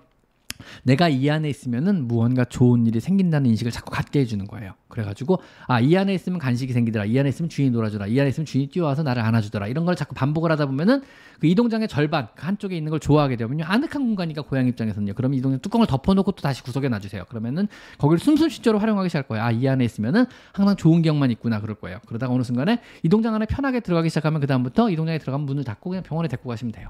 Speaker 1: 내가 이 안에 있으면은 무언가 좋은 일이 생긴다는 인식을 자꾸 갖게 해주는 거예요. 그래가지고 아 이 안에 있으면 간식이 생기더라. 이 안에 있으면 주인이 놀아주라. 이 안에 있으면 주인이 뛰어와서 나를 안아주더라. 이런 걸 자꾸 반복을 하다 보면은 그 이동장의 절반 그 한쪽에 있는 걸 좋아하게 되면요 아늑한 공간이니까 고양이 입장에서는요. 그럼 이동장 뚜껑을 덮어놓고 또 다시 구석에 놔주세요. 그러면은 거기를 숨숨쉬처로 활용하기 시작할 거예요. 아 이 안에 있으면은 항상 좋은 기억만 있구나 그럴 거예요. 그러다가 어느 순간에 이동장 안에 편하게 들어가기 시작하면 그 다음부터 이동장에 들어가면 문을 닫고 그냥 병원에 데리고 가시면 돼요.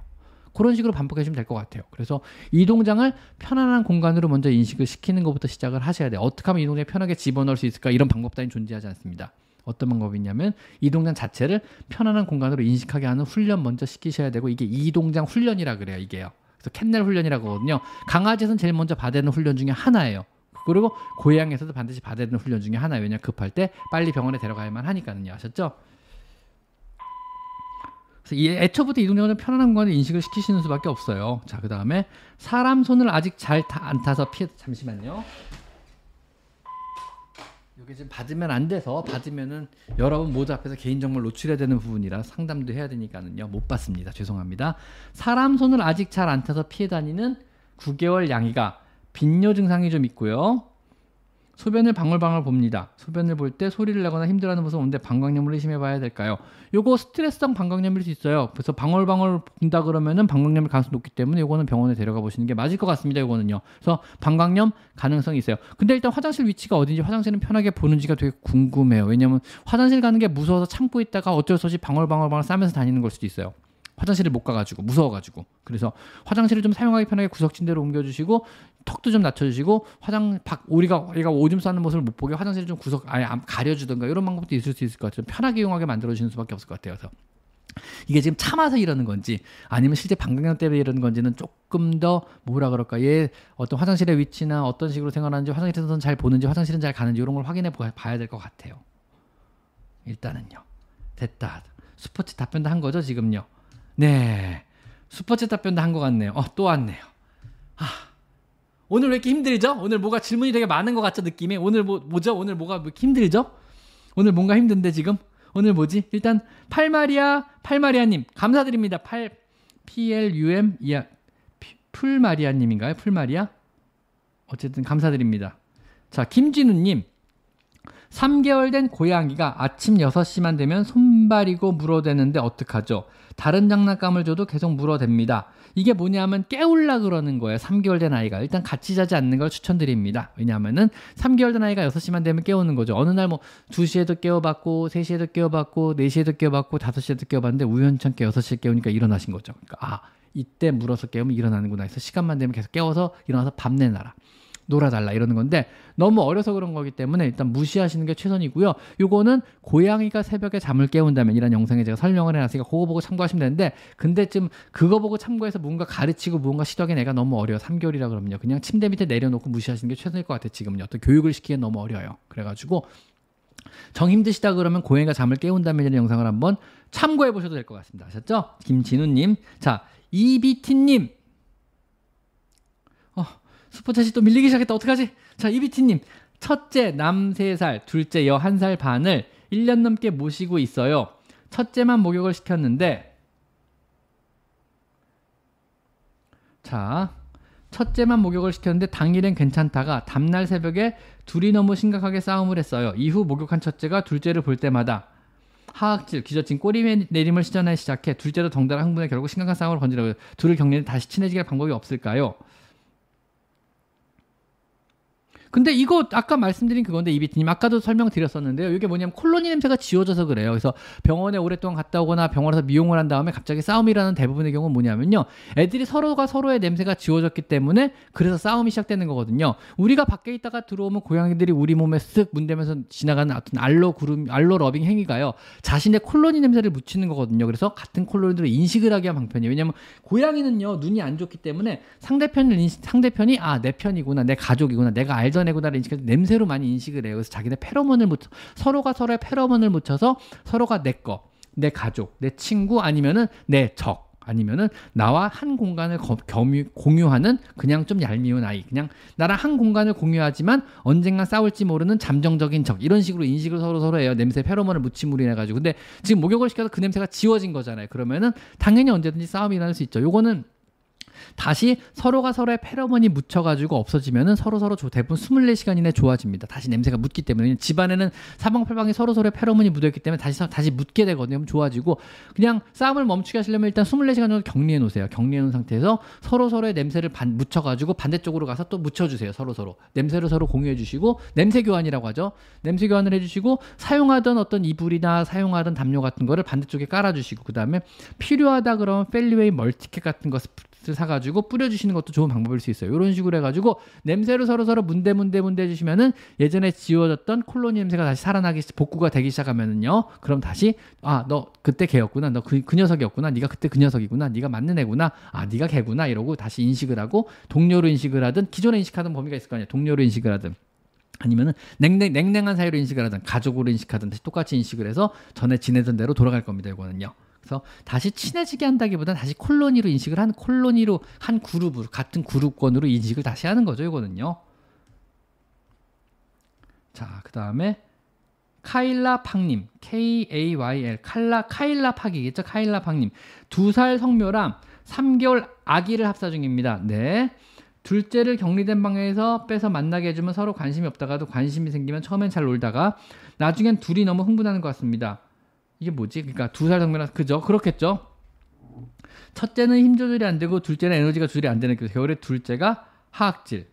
Speaker 1: 그런 식으로 반복해 주시면 될 것 같아요. 그래서 이 동장을 편안한 공간으로 먼저 인식을 시키는 것부터 시작을 하셔야 돼요. 어떻게 하면 이 동장에 편하게 집어넣을 수 있을까? 이런 방법 따윈 존재하지 않습니다. 어떤 방법이 있냐면 이동장 자체를 편안한 공간으로 인식하게 하는 훈련 먼저 시키셔야 되고 이게 이동장 훈련이라 그래요. 이게요. 그래서 캔넬 훈련이라고 하거든요. 강아지에서는 제일 먼저 받아야 되는 훈련 중에 하나예요. 그리고 고양이에서도 반드시 받아야 되는 훈련 중에 하나예요. 왜냐 급할 때 빨리 병원에 데려가야만 하니까는요. 아셨죠? 이 애초부터 이동력은 편안한 공간을 인식을 시키시는 수밖에 없어요. 자, 그 다음에 사람 손을 아직 잘 안 타서 피해 잠시만요. 이게 지금 받으면 안 돼서 받으면은 여러분 모두 앞에서 개인정보를 노출해야 되는 부분이라 상담도 해야 되니까는요 못 받습니다 죄송합니다 사람 손을 아직 잘 안 타서 피해 다니는 9개월 양이가 빈뇨 증상이 좀 있고요 소변을 방울방울 봅니다. 소변을 볼 때 소리를 내거나 힘들어하는 모습 오는데 방광염을 의심해 봐야 될까요? 요거 스트레스성 방광염일 수 있어요. 그래서 방울방울 본다 그러면은 방광염일 가능성이 높기 때문에 요거는 병원에 데려가 보시는 게 맞을 것 같습니다. 요거는요. 그래서 방광염 가능성이 있어요. 근데 일단 화장실 위치가 어딘지 화장실은 편하게 보는지가 되게 궁금해요. 왜냐면 화장실 가는 게 무서워서 참고 있다가 어쩔 수 없이 방울방울방울 싸면서 다니는 걸 수도 있어요. 화장실을 못 가가지고 무서워가지고 그래서 화장실을 좀 사용하기 편하게 구석진대로 옮겨주시고 턱도 좀 낮춰주시고 화장 밖 우리가 우리가 오줌 싸는 모습을 못 보게 화장실을 좀 구석 아예 가려주든가 이런 방법도 있을 수 있을 것 같아요. 편하게 이용하게 만들어주시는 수밖에 없을 것 같아요. 그래서 이게 지금 참아서 이러는 건지 아니면 실제 방광염 때문에 이러는 건지는 조금 더 뭐라 그럴까 얘 어떤 화장실의 위치나 어떤 식으로 생활하는지 화장실에서는 잘 보는지 화장실은 잘 가는지 이런 걸 확인해 봐야 될 것 같아요. 일단은요. 됐다. 스포츠 답변도 한 거죠 지금요. 네. 슈퍼챗 답변도 한 것 같네요. 어, 또 왔네요. 아, 오늘 왜 이렇게 힘들죠? 오늘 뭐가 질문이 되게 많은 것 같죠, 느낌이? 오늘 뭐, 뭐죠? 오늘 뭐가 뭐 힘들죠? 오늘 뭔가 힘든데, 지금? 오늘 뭐지? 일단, 팔마리아, 팔마리아님, 감사드립니다. 팔, PLUM, 이야, 풀마리아님인가요? 풀마리아? 어쨌든 감사드립니다. 자, 김진우님, 3개월 된 고양이가 아침 6시만 되면 손발이고 물어대는데 어떡하죠? 다른 장난감을 줘도 계속 물어댑니다. 이게 뭐냐면 깨울라 그러는 거예요. 3개월 된 아이가. 일단 같이 자지 않는 걸 추천드립니다. 왜냐하면은 3개월 된 아이가 6시만 되면 깨우는 거죠. 어느 날 뭐 2시에도 깨워봤고 3시에도 깨워봤고 4시에도 깨워봤고 5시에도 깨워봤는데 우연찮게 6시에 깨우니까 일어나신 거죠. 그러니까 아 이때 물어서 깨우면 일어나는구나 해서 시간만 되면 계속 깨워서 일어나서 밥 내놔라. 놀아달라 이러는 건데 너무 어려서 그런 거기 때문에 일단 무시하시는 게 최선이고요. 요거는 고양이가 새벽에 잠을 깨운다면 이런 영상에 제가 설명을 해놨으니까 그거 보고 참고하시면 되는데 근데 좀 그거 보고 참고해서 뭔가 가르치고 뭔가 시도하기 내가 너무 어려워. 3개월이라 그러면요. 그냥 침대 밑에 내려놓고 무시하시는 게 최선일 것 같아요. 지금요. 또 교육을 시키기엔 너무 어려워요. 그래가지고 정 힘드시다 그러면 고양이가 잠을 깨운다면 이런 영상을 한번 참고해 보셔도 될 것 같습니다. 아셨죠? 김진우님. 자, 이비티님. 슈퍼챗이 또 밀리기 시작했다. 어떡하지? 자, 이비티님. 첫째 남 3살, 둘째 여 1살 반을 1년 넘게 모시고 있어요. 첫째만 목욕을 시켰는데, 자, 첫째만 목욕을 시켰는데 당일엔 괜찮다가 다음날 새벽에 둘이 너무 심각하게 싸움을 했어요. 이후 목욕한 첫째가 둘째를 볼 때마다 하악질, 기저진, 꼬리 내림을 시전하기 시작해 둘째도 덩달아 흥분해 결국 심각한 싸움을 건지려고 둘을 격리해 다시 친해지게 방법이 없을까요? 근데 이거 아까 말씀드린 그건데 이비트님 아까도 설명드렸었는데요. 이게 뭐냐면 콜로니 냄새가 지워져서 그래요. 그래서 병원에 오랫동안 갔다 오거나 병원에서 미용을 한 다음에 갑자기 싸움이 일어나는 대부분의 경우는 뭐냐면요. 애들이 서로가 서로의 냄새가 지워졌기 때문에 그래서 싸움이 시작되는 거거든요. 우리가 밖에 있다가 들어오면 고양이들이 우리 몸에 쓱 문대면서 지나가는 어떤 알로 구름 알로 러빙 행위가요. 자신의 콜로니 냄새를 묻히는 거거든요. 그래서 같은 콜로니들을 인식을 하게 한 방편이에요. 왜냐면 고양이는요 눈이 안 좋기 때문에 상대편을 인식, 상대편이 아 내 편이구나 내 가족이구나 내가 알던 걷어내고나를 인식해서 냄새로 많이 인식을 해요. 그래서 자기네 페로몬을 묻혀 서로가 서로의 페로몬을 묻혀서 서로가 내 거, 내 가족, 내 친구 아니면은 내 적. 아니면은 나와 한 공간을 겸유, 공유하는 그냥 좀 얄미운 아이 그냥 나랑 한 공간을 공유하지만 언젠가 싸울지 모르는 잠정적인 적 이런 식으로 인식을 서로 서로 해요 냄새 페로몬을 묻힘으로 인해 가지고 근데 지금 목욕을 시켜서 그 냄새가 지워진 거잖아요 그러면은 당연히 언제든지 싸움이 일어날 수 있죠 요거는 다시 서로가 서로의 페로몬이 묻혀가지고 없어지면은 서로 서로 대부분 24시간 이내 좋아집니다. 다시 냄새가 묻기 때문에 집안에는 사방팔방에 서로 서로의 페로몬이 묻어있기 때문에 다시 다시 묻게 되거든요. 좋아지고 그냥 싸움을 멈추게 하시려면 일단 24시간 정도 격리해 놓으세요. 격리해 놓은 상태에서 서로 서로의 냄새를 반, 묻혀가지고 반대쪽으로 가서 또 묻혀주세요. 서로 서로 냄새를 서로 공유해 주시고 냄새 교환이라고 하죠. 냄새 교환을 해주시고 사용하던 어떤 이불이나 사용하던 담요 같은 거를 반대쪽에 깔아주시고 그 다음에 필요하다 그러면 Feliway MultiCat 같은 거 사가지고 뿌려주시는 것도 좋은 방법일 수 있어요. 이런 식으로 해가지고 냄새를 서로 서로 문대 문대 문대 해주시면은 예전에 지워졌던 콜로니 냄새가 다시 살아나기 복구가 되기 시작하면은요. 그럼 다시 아 너 그때 걔였구나. 너그그 그 녀석이었구나. 네가 그때 그 녀석이구나. 네가 맞는 애구나. 아 네가 걔구나. 이러고 다시 인식을 하고 동료로 인식을 하든 기존에 인식하던 범위가 있을 거 아니야. 동료로 인식을 하든. 아니면은 냉랭, 냉랭한 사이로 인식을 하든 가족으로 인식하든 똑같이 인식을 해서 전에 지내던 대로 돌아갈 겁니다. 이거는요. 그래서 다시 친해지게 한다기보다는 다시 콜로니로 인식을 한 콜로니로 한 그룹으로 같은 그룹권으로 인식을 다시 하는 거죠. 이거는요. 자, 그 다음에 카일라 팍님, K-A-Y-L, 칼라, 카일라 팍이겠죠? 카일라 팍님. 두 살 성묘랑 3개월 아기를 합사 중입니다. 네. 둘째를 격리된 방에서 빼서 만나게 해주면 서로 관심이 없다가도 관심이 생기면 처음엔 잘 놀다가 나중엔 둘이 너무 흥분하는 것 같습니다. 이게 뭐지? 그러니까 두 살 정도나 그죠? 그렇겠죠. 첫째는 힘 조절이 안 되고 둘째는 에너지가 조절이 안 되는 그 겨울에 둘째가 하악질.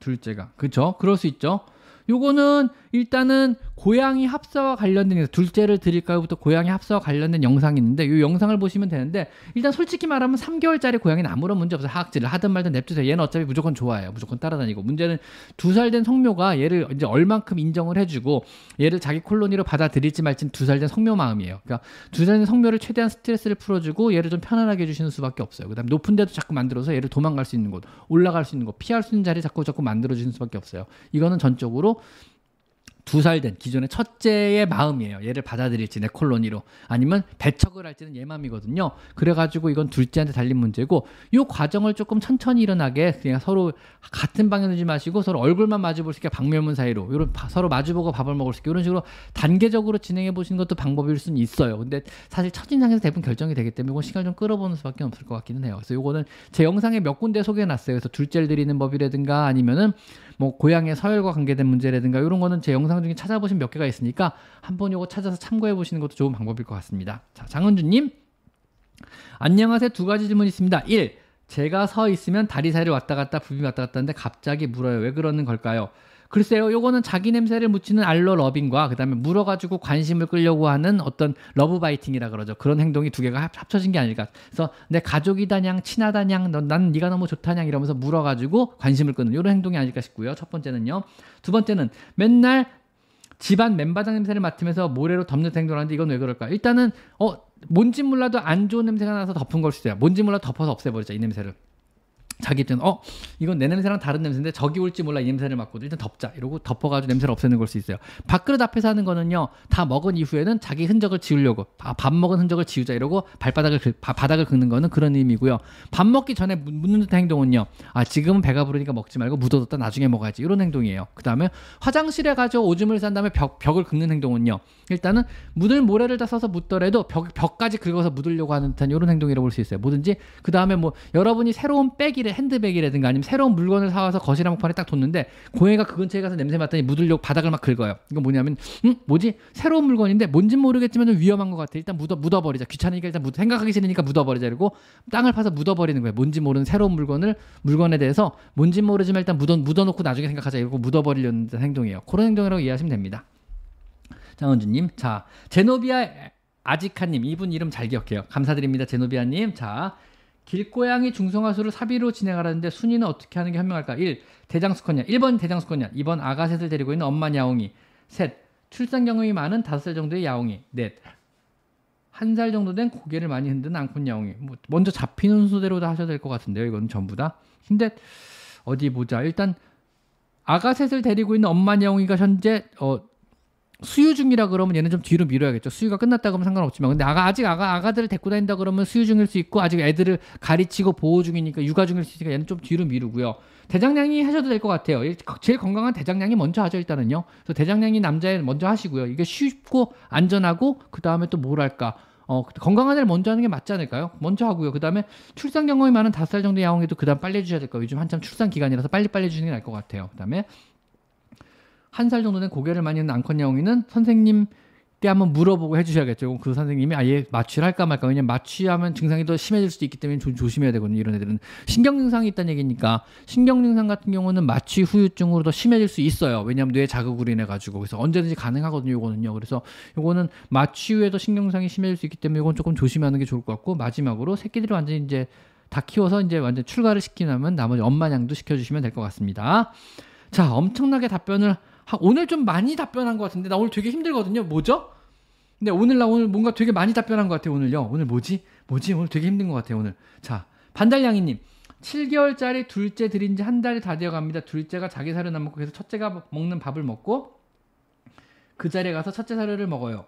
Speaker 1: 둘째가 그죠? 그럴 수 있죠. 요거는 일단은 고양이 합사와 관련된 둘째를 드릴까요부터 고양이 합사와 관련된 영상이 있는데 이 영상을 보시면 되는데 일단 솔직히 말하면 3개월짜리 고양이는 아무런 문제 없어요. 하악질을 하든 말든 냅두세요. 얘는 어차피 무조건 좋아해요. 무조건 따라다니고 문제는 두 살 된 성묘가 얘를 이제 얼만큼 인정을 해주고 얘를 자기 콜로니로 받아들일지 말지 두 살 된 성묘 마음이에요. 그러니까 두 살 된 성묘를 최대한 스트레스를 풀어주고 얘를 좀 편안하게 해주시는 수밖에 없어요. 그다음 높은 데도 자꾸 만들어서 얘를 도망갈 수 있는 곳, 올라갈 수 있는 곳, 피할 수 있는 자리 자꾸 자꾸 만들어주시는 수밖에 없어요. 이거는 전적으로 두 살 된 기존의 첫째의 마음이에요. 얘를 받아들일지 내 콜로니로 아니면 배척을 할지는 얘 마음이거든요. 그래가지고 이건 둘째한테 달린 문제고 이 과정을 조금 천천히 일어나게 그냥 서로 같은 방에 두지 마시고 서로 얼굴만 마주볼 수 있게 방면문 사이로 이런 서로 마주보고 밥을 먹을 수 있게 이런 식으로 단계적으로 진행해 보시는 것도 방법일 수는 있어요. 근데 사실 첫인상에서 대부분 결정이 되기 때문에 이건 시간을 좀 끌어보는 수밖에 없을 것 같기는 해요. 그래서 이거는 제 영상에 몇 군데 소개해놨어요. 그래서 둘째를 드리는 법이라든가 아니면은 뭐 고양이의 서열과 관계된 문제라든가 이런 거는 제 영상 중에 찾아보신 몇 개가 있으니까 한번 요거 찾아서 참고해 보시는 것도 좋은 방법일 것 같습니다. 자, 장은주님. 안녕하세요. 두 가지 질문 있습니다. 1. 제가 서 있으면 다리 사이를 왔다 갔다 부비 왔다 갔다 하는데 갑자기 물어요. 왜 그러는 걸까요? 글쎄요, 요거는 자기 냄새를 묻히는 allorubbing과 그다음에 물어가지고 관심을 끌려고 하는 어떤 love biting이라 그러죠. 그런 행동이 두 개가 합쳐진 게 아닐까. 그래서 내 가족이다냥 친하다냥 난 네가 너무 좋다냥 이러면서 물어가지고 관심을 끄는 이런 행동이 아닐까 싶고요. 첫 번째는요. 두 번째는 맨날 집안 맨바닥 냄새를 맡으면서 모래로 덮는 행동을 하는데 이건 왜 그럴까? 일단은 어 뭔지 몰라도 안 좋은 냄새가 나서 덮은 걸 수도 있어요. 뭔지 몰라 덮어서 없애버리자 이 냄새를. 자기 입장은 어 이건 내 냄새랑 다른 냄새인데 저기 올지 몰라 이 냄새를 맡고 일단 덮자 이러고 덮어가지고 냄새를 없애는 걸 수 있어요. 밥그릇 앞에서 하는 거는요 다 먹은 이후에는 자기 흔적을 지우려고 아, 밥 먹은 흔적을 지우자 이러고 발바닥을 긁, 바닥을 긁는 거는 그런 의미고요. 밥 먹기 전에 묻는 듯한 행동은요 아 지금은 배가 부르니까 먹지 말고 묻어뒀다 나중에 먹어야지 이런 행동이에요. 그 다음에 화장실에 가서 오줌을 싼 다음에 벽 벽을 긁는 행동은요 일단은 묻을 모래를 다 써서 묻더라도 벽 벽까지 긁어서 묻으려고 하는 듯한 이런 행동이라고 볼 수 있어요. 뭐든지 그 다음에 뭐 여러분이 새로운 백이 를 핸드백이라든가 아니면 새로운 물건을 사와서 거실 한복판에 딱 뒀는데 고양이가 그 근처에 가서 냄새 맡더니 묻으려고 바닥을 막 긁어요. 이건 뭐냐면 음 뭐지 새로운 물건인데 뭔진 모르겠지만 좀 위험한 것 같아. 일단 묻어 묻어버리자. 귀찮으니까 일단 묻, 생각하기 싫으니까 묻어버리자. 이러고 땅을 파서 묻어버리는 거예요. 뭔지 모르는 새로운 물건을 물건에 대해서 뭔지 모르지만 일단 묻어 묻어놓고 나중에 생각하자. 이러고 묻어버리려는 행동이에요. 그런 행동이라고 이해하시면 됩니다. 장원주님, 자 제노비아 아지카님 이분 이름 잘 기억해요. 감사드립니다, 제노비아님. 자 길고양이 중성화수를 사비로 진행하라는데 순위는 어떻게 하는 게 현명할까? 1. 대장수컷냐 1번 대장수컷냐 2번 아가셋을 데리고 있는 엄마 야옹이 셋. 출산 경험이 많은 5살 정도의 야옹이 넷. 한 살 정도 된 고개를 많이 흔드는 앙콘 야옹이 뭐 먼저 잡히는 순서대로 다 하셔야 될 것 같은데요. 이건 전부 다. 근데 어디 보자. 일단 아가셋을 데리고 있는 엄마 야옹이가 현재 어 수유 중이라 그러면 얘는 좀 뒤로 밀어야겠죠. 수유가 끝났다 그러면 상관없지만 근데 아가 아직 아가 아가들을 데리고 다닌다 그러면 수유 중일 수 있고 아직 애들을 가르치고 보호 중이니까 육아 중일 수 있으니까 얘는 좀 뒤로 미루고요. 대장량이 하셔도 될 것 같아요. 제일 건강한 대장량이 먼저 하죠 일단은요. 그래서 대장량이 남자애 먼저 하시고요. 이게 쉽고 안전하고 그 다음에 또 뭐랄까 어, 건강한 애를 먼저 하는 게 맞지 않을까요? 먼저 하고요. 그 다음에 출산 경험이 많은 다섯 살 정도 야옹에도 그 다음 빨리 해주셔야 될 거예요. 요즘 한참 출산 기간이라서 빨리 빨리 해주는 게 나을 것 같아요. 그 다음에 한 살 정도 된 고개를 많이 하는 앙컨 야옹이는 선생님 때 한번 물어보고 해주셔야겠죠. 그 선생님이 아예 마취를 할까 말까 왜냐면 마취하면 증상이 더 심해질 수도 있기 때문에 조, 조심해야 되거든요. 이런 애들은 신경 증상이 있다는 얘기니까 신경 증상 같은 경우는 마취 후유증으로 더 심해질 수 있어요. 왜냐하면 뇌 자극으로 인해 가지고 그래서 언제든지 가능하거든요. 이거는요. 그래서 이거는 마취 후에도 신경 증상이 심해질 수 있기 때문에 이건 조금 조심하는 게 좋을 것 같고 마지막으로 새끼들이 완전히 이제 다 키워서 이제 완전 출가를 시키면 나머지 엄마냥도 시켜주시면 될 것 같습니다. 자, 엄청나게 답변을 오늘 좀 많이 답변한 것 같은데 나 오늘 되게 힘들거든요. 뭐죠? 근데 오늘 나 오늘 뭔가 되게 많이 답변한 것 같아요. 오늘요. 오늘 뭐지? 뭐지? 오늘 되게 힘든 것 같아요. 오늘. 자 반달냥이님. 7개월짜리 둘째 들인 지 한 달이 다 되어 갑니다. 둘째가 자기 사료를 안 먹고 그래서 첫째가 먹는 밥을 먹고 그 자리에 가서 첫째 사료를 먹어요.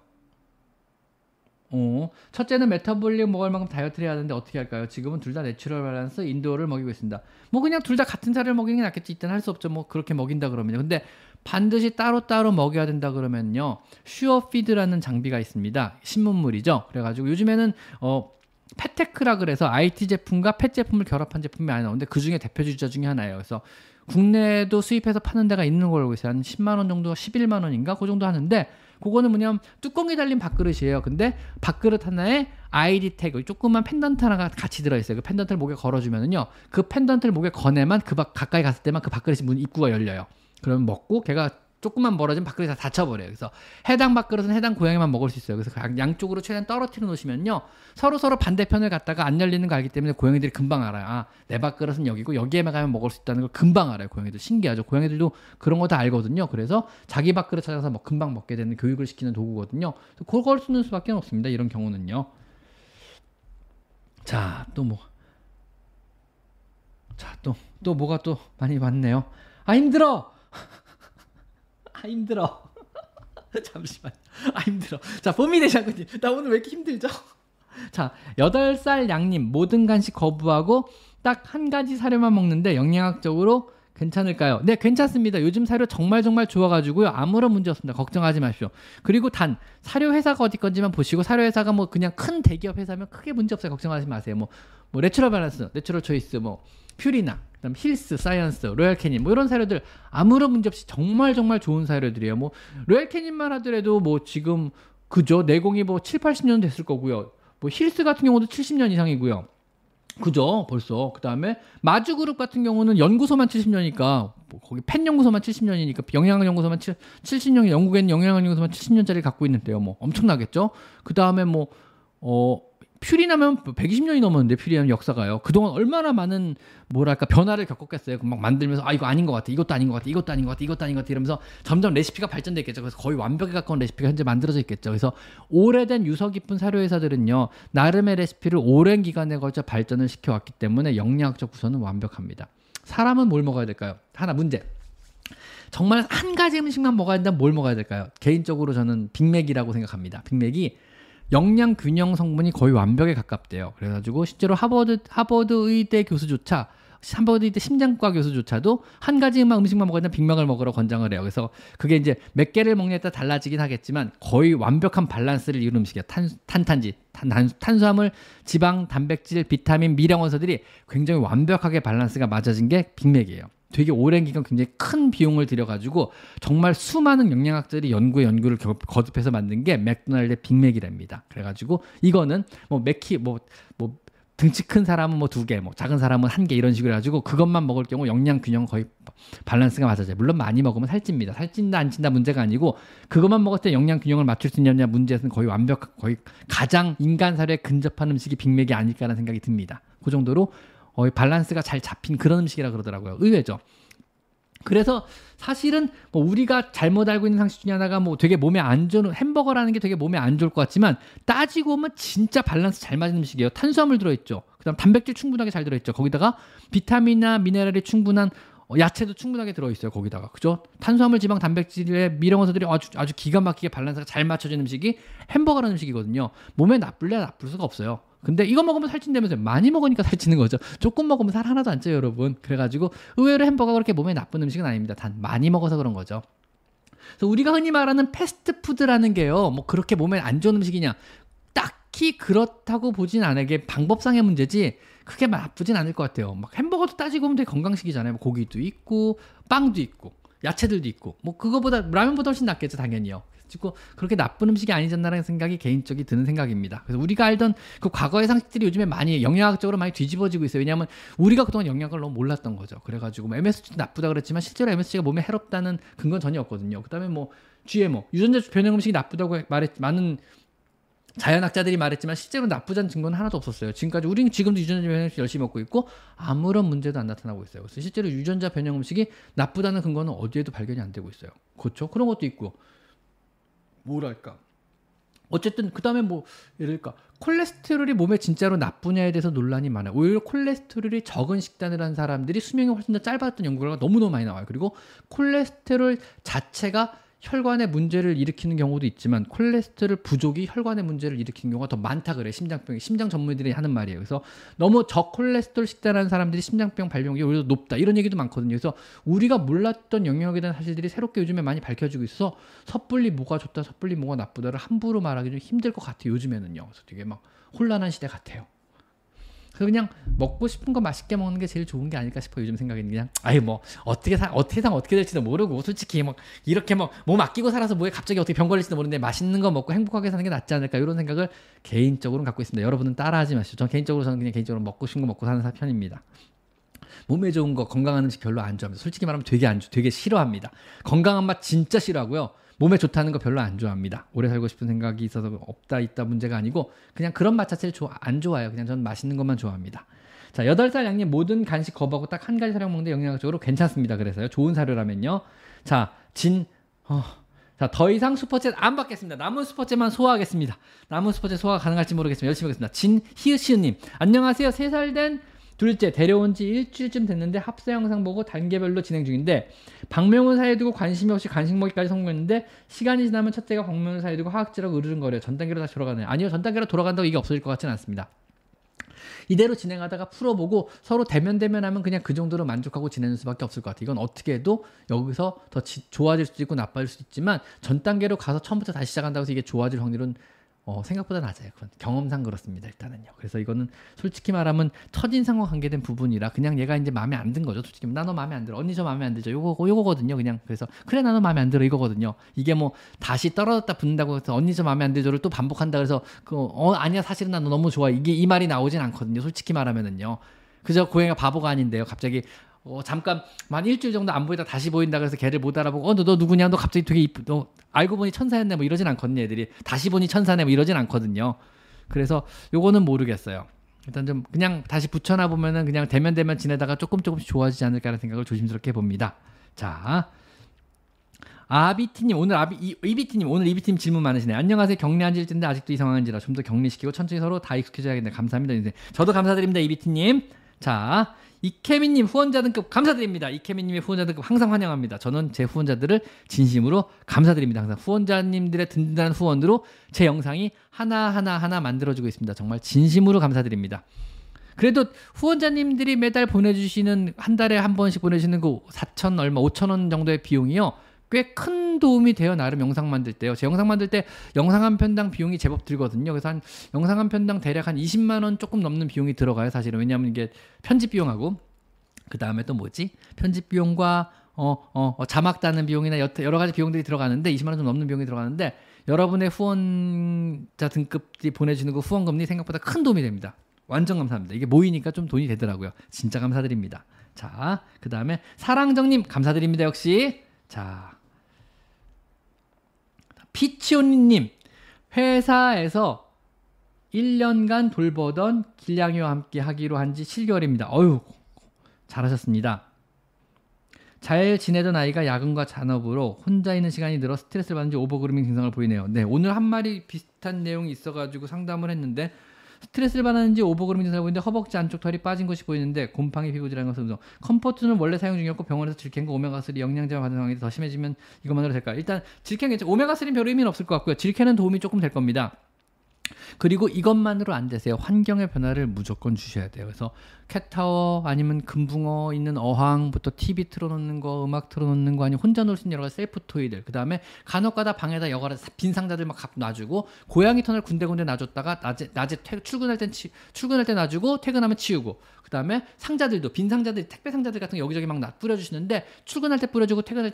Speaker 1: 어, 첫째는 Metabolic 먹을 만큼 다이어트를 해야 하는데 어떻게 할까요? 지금은 둘 다 Natural Balance Indoor를 먹이고 있습니다. 뭐 그냥 둘 다 같은 사료를 먹이는 게 낫겠지. 일단 할 수 없죠. 뭐 그렇게 먹인다 그러면요. 근데 반드시 따로따로 먹여야 된다 그러면요. SureFeed라는 장비가 있습니다. 신문물이죠. 그래가지고 요즘에는 어 pet tech라 그래서 IT 제품과 pet 제품을 결합한 제품이 많이 나오는데 그 중에 대표 주자 중에 하나예요. 그래서 국내에도 수입해서 파는 데가 있는 걸로 알고 있어요. 한 10만 원 정도, 11만 원인가 그 정도 하는데 그거는 뭐냐면 뚜껑이 달린 밥그릇이에요. 근데 밥그릇 하나에 아이디 태그 조그만 펜던트 하나가 같이 들어있어요. 그 펜던트를 목에 걸어주면은요. 그 펜던트를 목에 거내만 그 밥, 가까이 갔을 때만 그 밥그릇이 문 입구가 열려요. 그러면 먹고 걔가 조금만 멀어지면 밥그릇이 다 닫혀버려요. 그래서 해당 밥그릇은 해당 고양이만 먹을 수 있어요. 그래서 양쪽으로 최대한 떨어뜨려 놓으시면요. 서로 서로 반대편을 갔다가 안 열리는 거 알기 때문에 고양이들이 금방 알아요. 아, 내 밥그릇은 여기고 여기에만 가면 먹을 수 있다는 걸 금방 알아요. 고양이들 신기하죠. 고양이들도 그런 거 다 알거든요. 그래서 자기 밥그릇 찾아서 뭐 금방 먹게 되는 교육을 시키는 도구거든요. 그걸 쓰는 수밖에 없습니다. 이런 경우는요. 자, 또 뭐. 자, 또, 또 뭐가 또 많이 왔네요. 아, 힘들어! 아 힘들어. 잠시만. 아 힘들어. 자 봄이 되셨군요. 나 오늘 왜 이렇게 힘들죠? 자 8살 양님 모든 간식 거부하고 딱 한 가지 사료만 먹는데 영양학적으로 괜찮을까요? 네, 괜찮습니다. 요즘 사료 정말 정말 좋아가지고요. 아무런 문제 없습니다. 걱정하지 마십시오. 그리고 단, 사료 회사가 어디 건지만 보시고, 사료 회사가 뭐 그냥 큰 대기업 회사면 크게 문제 없어요. 걱정하지 마세요. 뭐, 뭐, 내추럴 밸런스, 내추럴 초이스, 뭐, 퓨리나 그다음 힐스, 사이언스, 로얄 캐닌 뭐 이런 사료들 아무런 문제 없이 정말 정말 좋은 사료들이에요. 뭐 로얄 캐닌만 하더라도 뭐 지금 그죠 내공이 뭐 7, 80년 됐을 거고요. 뭐 힐스 같은 경우도 70년 이상이고요. 그죠 벌써 그 다음에 마주 그룹 같은 경우는 연구소만 70년이니까 뭐 거기 펜 연구소만 70년이니까 영양 연구소만 7, 70년 영국에는 영양 연구소만 70년짜리 갖고 있는데요 뭐 엄청나겠죠 그 다음에 뭐 어 퓨리 나면 120년이 넘었는데 퓨리하면 역사가요. 그동안 얼마나 많은 뭐랄까 변화를 겪었겠어요. 막 만들면서 아 이거 아닌 것 같아, 이것도 아닌 것 같아, 이것도 아닌 것 같아, 이것도 아닌 것 같아 이러면서 점점 레시피가 발전됐겠죠. 그래서 거의 완벽에 가까운 레시피가 현재 만들어져 있겠죠. 그래서 오래된 유서 깊은 사료 회사들은요 나름의 레시피를 오랜 기간에 걸쳐 발전을 시켜왔기 때문에 영양학적 구성은 완벽합니다. 사람은 뭘 먹어야 될까요? 하나 문제. 정말 한 가지 음식만 먹어야 된다면 뭘 먹어야 될까요? 개인적으로 저는 빅맥이라고 생각합니다. 빅맥이 영양 균형 성분이 거의 완벽에 가깝대요. 그래가지고 실제로 하버드 하버드 의대 교수조차 하버드 의대 심장과 교수조차도 한 가지만 음식만 되는 빅맥을 먹으러 권장을 해요. 그래서 그게 이제 몇 개를 먹냐에 따라 달라지긴 하겠지만 거의 완벽한 밸런스를 이루는 음식이야. 탄, 탄탄지, 탄, 탄 수화물, 지방, 단백질, 비타민, 미량 원소들이 굉장히 완벽하게 밸런스가 맞아진 게 빅맥이에요. 되게 오랜 기간 굉장히 큰 비용을 들여가지고 정말 수많은 영양학자들이 연구에 연구를 거듭해서 만든 게 맥도날드의 빅맥이랍니다. 그래가지고 이거는 뭐 맥키 뭐 뭐 등치 큰 사람은 뭐 두 개, 뭐 작은 사람은 한 개 이런 식으로 해가지고 그것만 먹을 경우 영양 균형 거의 밸런스가 맞아져요. 물론 많이 먹으면 살찝니다. 살찐다 안 찐다 문제가 아니고 그것만 먹을 때 영양 균형을 맞출 수 있느냐 문제에서는 거의 완벽 거의 가장 인간 사료에 근접한 음식이 빅맥이 아닐까라는 생각이 듭니다. 그 정도로 어, 밸런스가 잘 잡힌 그런 음식이라 그러더라고요. 의외죠. 그래서 사실은 뭐 우리가 잘못 알고 있는 상식 중에 하나가 뭐 되게 몸에 안 좋은 햄버거라는 게 되게 몸에 안 좋을 것 같지만 따지고 보면 진짜 밸런스 잘 맞는 음식이에요. 탄수화물 들어있죠. 그다음 단백질 충분하게 잘 들어있죠. 거기다가 비타민이나 미네랄이 충분한 어, 야채도 충분하게 들어있어요. 거기다가 그죠? 탄수화물, 지방, 단백질의 미령원소들이 아주 아주 기가 막히게 밸런스가 잘 맞춰진 음식이 햄버거라는 음식이거든요. 몸에 나쁠래 나쁠 수가 없어요. 근데 이거 먹으면 살찐다면서요. 많이 먹으니까 살찌는 거죠. 조금 먹으면 살 하나도 안 쪄요, 여러분. 그래가지고 의외로 햄버거가 그렇게 몸에 나쁜 음식은 아닙니다. 단 많이 먹어서 그런 거죠. 그래서 우리가 흔히 말하는 패스트푸드라는 게요. 뭐 그렇게 몸에 안 좋은 음식이냐. 딱히 그렇다고 보진 않게 방법상의 문제지 크게 나쁘진 않을 것 같아요. 막 햄버거도 따지고 보면 되게 건강식이잖아요. 뭐 고기도 있고 빵도 있고 야채들도 있고 뭐 그거보다 라면보다 훨씬 낫겠죠 당연히요. 찍고 그렇게 나쁜 음식이 아니잖나라는 생각이 개인적이 드는 생각입니다. 그래서 우리가 알던 그 과거의 상식들이 요즘에 많이 영양학적으로 많이 뒤집어지고 있어요. 왜냐하면 우리가 그동안 영양을 너무 몰랐던 거죠. 그래가지고 뭐 MSG 나쁘다 그랬지만 실제로 MSG가 몸에 해롭다는 근거는 전혀 없거든요. 그다음에 뭐 GMO 유전자 변형 음식이 나쁘다고 말했 많은 자연학자들이 말했지만 실제로 나쁘다는 증거는 하나도 없었어요. 지금까지 우리는 지금도 유전자 변형 음식 열심히 먹고 있고 아무런 문제도 안 나타나고 있어요. 그래서 실제로 유전자 변형 음식이 나쁘다는 근거는 어디에도 발견이 안 되고 있어요. 그렇죠? 그런 것도 있고 뭐랄까 어쨌든 그 다음에 뭐 예를 들까 콜레스테롤이 몸에 진짜로 나쁘냐에 대해서 논란이 많아요. 오히려 콜레스테롤이 적은 식단을 한 사람들이 수명이 훨씬 더 짧았던 연구가 너무너무 많이 나와요. 그리고 콜레스테롤 자체가 혈관에 문제를 일으키는 경우도 있지만 콜레스테롤 부족이 혈관에 문제를 일으키는 경우가 더 많다 그래 심장병이 심장 전문의들이 하는 말이에요. 그래서 너무 저콜레스테롤 식단하는 사람들이 심장병 발병률이 오히려 높다 이런 얘기도 많거든요. 그래서 우리가 몰랐던 영역에 대한 사실들이 새롭게 요즘에 많이 밝혀지고 있어 섣불리 뭐가 좋다, 섣불리 뭐가 나쁘다를 함부로 말하기 좀 힘들 것 같아요. 요즘에는요. 그래서 되게 막 혼란한 시대 같아요. 그래서 그냥 먹고 싶은 거 맛있게 먹는 게 제일 좋은 게 아닐까 싶어 요즘 생각에는 그냥 아예 뭐 어떻게 사 어떻게 상 어떻게 될지도 모르고 솔직히 막 이렇게 막 몸 아끼고 살아서 뭐에 갑자기 어떻게 병 걸릴지도 모르는데 맛있는 거 먹고 행복하게 사는 게 낫지 않을까 이런 생각을 개인적으로는 갖고 있습니다. 여러분은 따라하지 마시죠. 전 개인적으로 저는 그냥 개인적으로 먹고 싶은 거 먹고 사는 편입니다. 몸에 좋은 거 건강한 음식 별로 안 좋아합니다. 솔직히 말하면 되게 안 좋, 되게 싫어합니다. 건강한 맛 진짜 싫어하고요. 몸에 좋다는 거 별로 안 좋아합니다. 오래 살고 싶은 생각이 있어서 없다 있다 문제가 아니고 그냥 그런 맛 자체를 좋아, 안 좋아해요. 그냥 저는 맛있는 것만 좋아합니다. 자, 8살 양님 모든 간식 거부하고 딱 한 가지 사료 먹는데 영양적으로 괜찮습니다. 그래서요. 좋은 사료라면요. 자, 진 어, 자, 더 이상 슈퍼챗 안 받겠습니다. 남은 슈퍼챗만 소화하겠습니다. 남은 슈퍼챗 소화 가능할지 모르겠지만 열심히 하겠습니다. 진희으시님 안녕하세요. 3살 된 둘째 데려온 지 일주일쯤 됐는데 합사 영상 보고 단계별로 진행 중인데 박명훈 사이에 두고 관심이 없이 간식 먹기까지 성공했는데 시간이 지나면 첫째가 박명훈 사이에 두고 화학지라고 으르렁거려요. 전 단계로 다시 돌아가네요. 아니요. 전 단계로 돌아간다고 이게 없어질 것 같지는 않습니다. 이대로 진행하다가 풀어보고 서로 대면 대면하면 그냥 그 정도로 만족하고 지내는 수밖에 없을 것 같아요. 이건 어떻게 해도 여기서 더 지, 좋아질 수도 있고 나빠질 수도 있지만 전 단계로 가서 처음부터 다시 시작한다고 해서 이게 좋아질 확률은 어, 생각보다 낮아요. 그건 경험상 그렇습니다. 일단은요. 그래서 이거는 솔직히 말하면 첫인상과 관계된 부분이라 그냥 얘가 이제 마음에 안 든 거죠. 솔직히 나 너 마음에 안 들어. 언니 저 마음에 안 들죠. 요거 요거거든요. 그냥 그래서 그래 나 너 마음에 안 들어 이거거든요. 이게 뭐 다시 떨어졌다 붙는다고 해서 언니 저 마음에 안 들죠를 또 반복한다 그래서 그어 아니야 사실은 나 너 너무 좋아. 이게 이 말이 나오진 않거든요. 솔직히 말하면은요. 그저 고양이가 바보가 아닌데요. 갑자기 어, 잠깐 만 일주일 정도 안 보이다 다시 보인다 그래서 걔를 못 알아보고 어너너 누구냐 너 갑자기 되게 이쁘 너 알고 보니 천사였네 뭐 이러진 않거든요 애들이. 다시 보니 천사네 뭐 이러진 않거든요. 그래서 요거는 모르겠어요. 일단 좀 그냥 다시 붙여놔 보면은 그냥 대면 대면 지내다가 조금 조금씩 좋아지지 않을까라는 생각을 조심스럽게 봅니다. 자 아비티님 오늘 아비 이, 이비티님 오늘 이비티님 질문 많으시네 안녕하세요. 격리 앉을 텐데 아직도 이 상황인지라 좀 더 격리시키고 천천히 서로 다 익숙해져야겠네 감사합니다 저도 감사드립니다 이비티님. 자 이케미님 후원자 등급 감사드립니다. 이케미님의 후원자 등급 항상 환영합니다. 저는 제 후원자들을 진심으로 감사드립니다. 항상 후원자님들의 든든한 후원으로 제 영상이 하나하나 하나 만들어지고 있습니다. 정말 진심으로 감사드립니다. 그래도 후원자님들이 매달 보내주시는 한 달에 한 번씩 보내주시는 그 4천 얼마 5천 원 정도의 비용이요. 꽤 큰 도움이 돼요. 나름 영상 만들 때요. 제 영상 만들 때 영상 한 편당 비용이 제법 들거든요. 그래서 한 영상 한 편당 대략 한 20만 원 조금 넘는 비용이 들어가요. 사실은 왜냐하면 이게 편집 비용하고 그 다음에 또 뭐지? 편집 비용과 어, 어, 어, 자막 따는 비용이나 여러 가지 비용들이 들어가는데 20만 원 좀 넘는 비용이 들어가는데 여러분의 후원자 등급이 보내주는 그 후원금리 생각보다 큰 도움이 됩니다. 완전 감사합니다. 이게 모이니까 좀 돈이 되더라고요. 진짜 감사드립니다. 자, 그 다음에 사랑정님 감사드립니다. 역시 자, 피치오님 회사에서 1년간 돌보던 길냥이와 함께 하기로 한 지 7개월입니다. 어휴 잘하셨습니다. 잘 지내던 아이가 야근과 잔업으로 혼자 있는 시간이 늘어 스트레스를 받는지 overgrooming 증상을 보이네요. 네, 오늘 한 마리 비슷한 내용이 있어가지고 상담을 했는데 스트레스를 받았는지 overgrooming 증상을 보이는데 허벅지 안쪽 털이 빠진 것이 보이는데 곰팡이 피부질환 것은 음성. 컴포트는 원래 사용 중이었고 병원에서 질캔과 오메가3 영양제만 받은 상황이 더 심해지면 이것만으로 될까요? 일단 질캔 괜찮 오메가3는 별 의미는 없을 것 같고요. 질캔은 도움이 조금 될 겁니다. 그리고 이것만으로 안 되세요. 환경의 변화를 무조건 주셔야 돼요. 그래서 캣타워 아니면 금붕어 있는 어항부터 TV 틀어놓는 거, 음악 틀어놓는 거 아니면 혼자 놀 수 있는 여러 가지 self toy들. 그 다음에 간혹가다 방에다 여러 빈 상자들 막 놔주고 고양이 터널 군데군데 놔줬다가 낮에 낮에 퇴, 출근할 땐 치, 출근할 때 놔주고 퇴근하면 치우고. 그 다음에 상자들도 빈 상자들 택배 상자들 같은 거 여기저기 막 뿌려주시는데 출근할 때 뿌려주고 퇴근할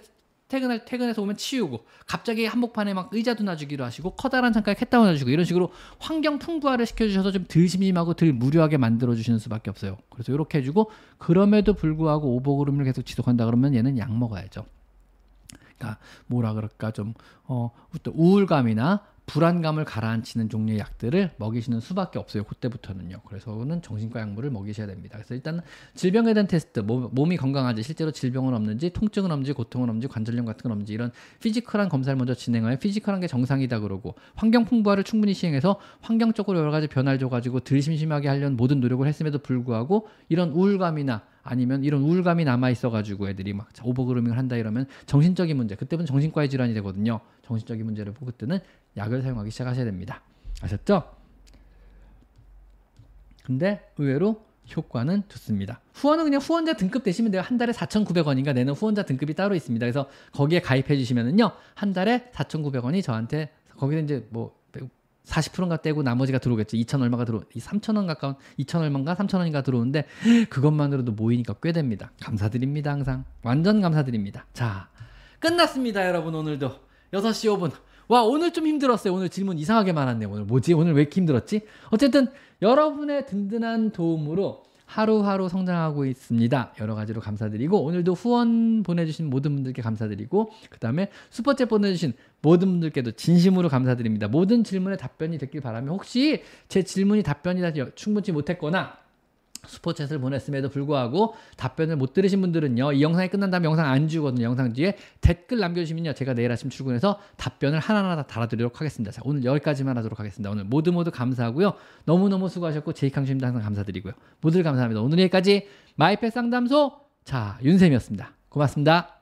Speaker 1: 퇴근할 퇴근해서 오면 치우고 갑자기 한복판에 막 의자도 놔주기로 하시고 커다란 창가에 캣다운 놔주고 이런 식으로 환경 풍부화를 시켜주셔서 좀 덜 심심하고 덜 무료하게 만들어 주시는 수밖에 없어요. 그래서 이렇게 해주고 그럼에도 불구하고 오버그루밍을 계속 지속한다 그러면 얘는 약 먹어야죠. 그러니까 뭐라 그럴까 좀 어, 우울감이나 불안감을 가라앉히는 종류의 약들을 먹이시는 수밖에 없어요. 그때부터는요. 그래서는 정신과 약물을 먹이셔야 됩니다. 그래서 일단 질병에 대한 테스트, 몸, 이 건강한지 실제로 질병은 없는지, 통증은 없는지, 고통은 없는지, 관절염 같은 건 없는지 이런 physical한 검사를 먼저 진행하여 physical한 게 정상이다 그러고 환경 풍부화를 충분히 시행해서 환경적으로 여러 가지 변화를 줘가지고 덜 심심하게 하려는 모든 노력을 했음에도 불구하고 이런 우울감이나 아니면 이런 우울감이 남아 있어가지고 애들이 막 overgrooming을 한다 이러면 정신적인 문제 그때부터 정신과의 질환이 되거든요. 정신적인 문제를 보고 그때는 약을 사용하기 시작하셔야 됩니다. 아셨죠? 근데 의외로 효과는 좋습니다. 후원은 그냥 후원자 등급 되시면 돼요. 한 달에 4,900원인가 내는 후원자 등급이 따로 있습니다. 그래서 거기에 가입해 주시면은요. 한 달에 4,900원이 저한테 거기서 이제 뭐 40%인가 떼고 나머지가 들어오겠죠. 2천 얼마가 들어, 3천 원 가까운 2천 얼마인가 3천 원인가 들어오는데 그것만으로도 모이니까 꽤 됩니다. 감사드립니다. 항상 완전 감사드립니다. 자, 끝났습니다, 여러분 오늘도 6시 5분. 와 오늘 좀 힘들었어요. 오늘 질문 이상하게 많았네. 오늘 뭐지? 오늘 왜 이렇게 힘들었지? 어쨌든 여러분의 든든한 도움으로 하루하루 성장하고 있습니다. 여러 가지로 감사드리고 오늘도 후원 보내주신 모든 분들께 감사드리고 그 다음에 슈퍼챗 보내주신 모든 분들께도 진심으로 감사드립니다. 모든 질문에 답변이 됐길 바라며 혹시 제 질문이 답변이 다 충분치 못했거나 슈퍼챗을 보냈음에도 불구하고 답변을 못 들으신 분들은요 이 영상이 끝난 다음에 영상 안 주거든요. 영상 뒤에 댓글 남겨주시면요 제가 내일 아침 출근해서 답변을 하나하나 다 달아드리도록 하겠습니다. 자 오늘 여기까지만 하도록 하겠습니다. 오늘 모두 모두 감사하고요. 너무너무 수고하셨고 제이캉님도 항상 감사드리고요. 모두 감사합니다. 오늘 여기까지 마이펫 상담소 자 윤쌤이었습니다. 고맙습니다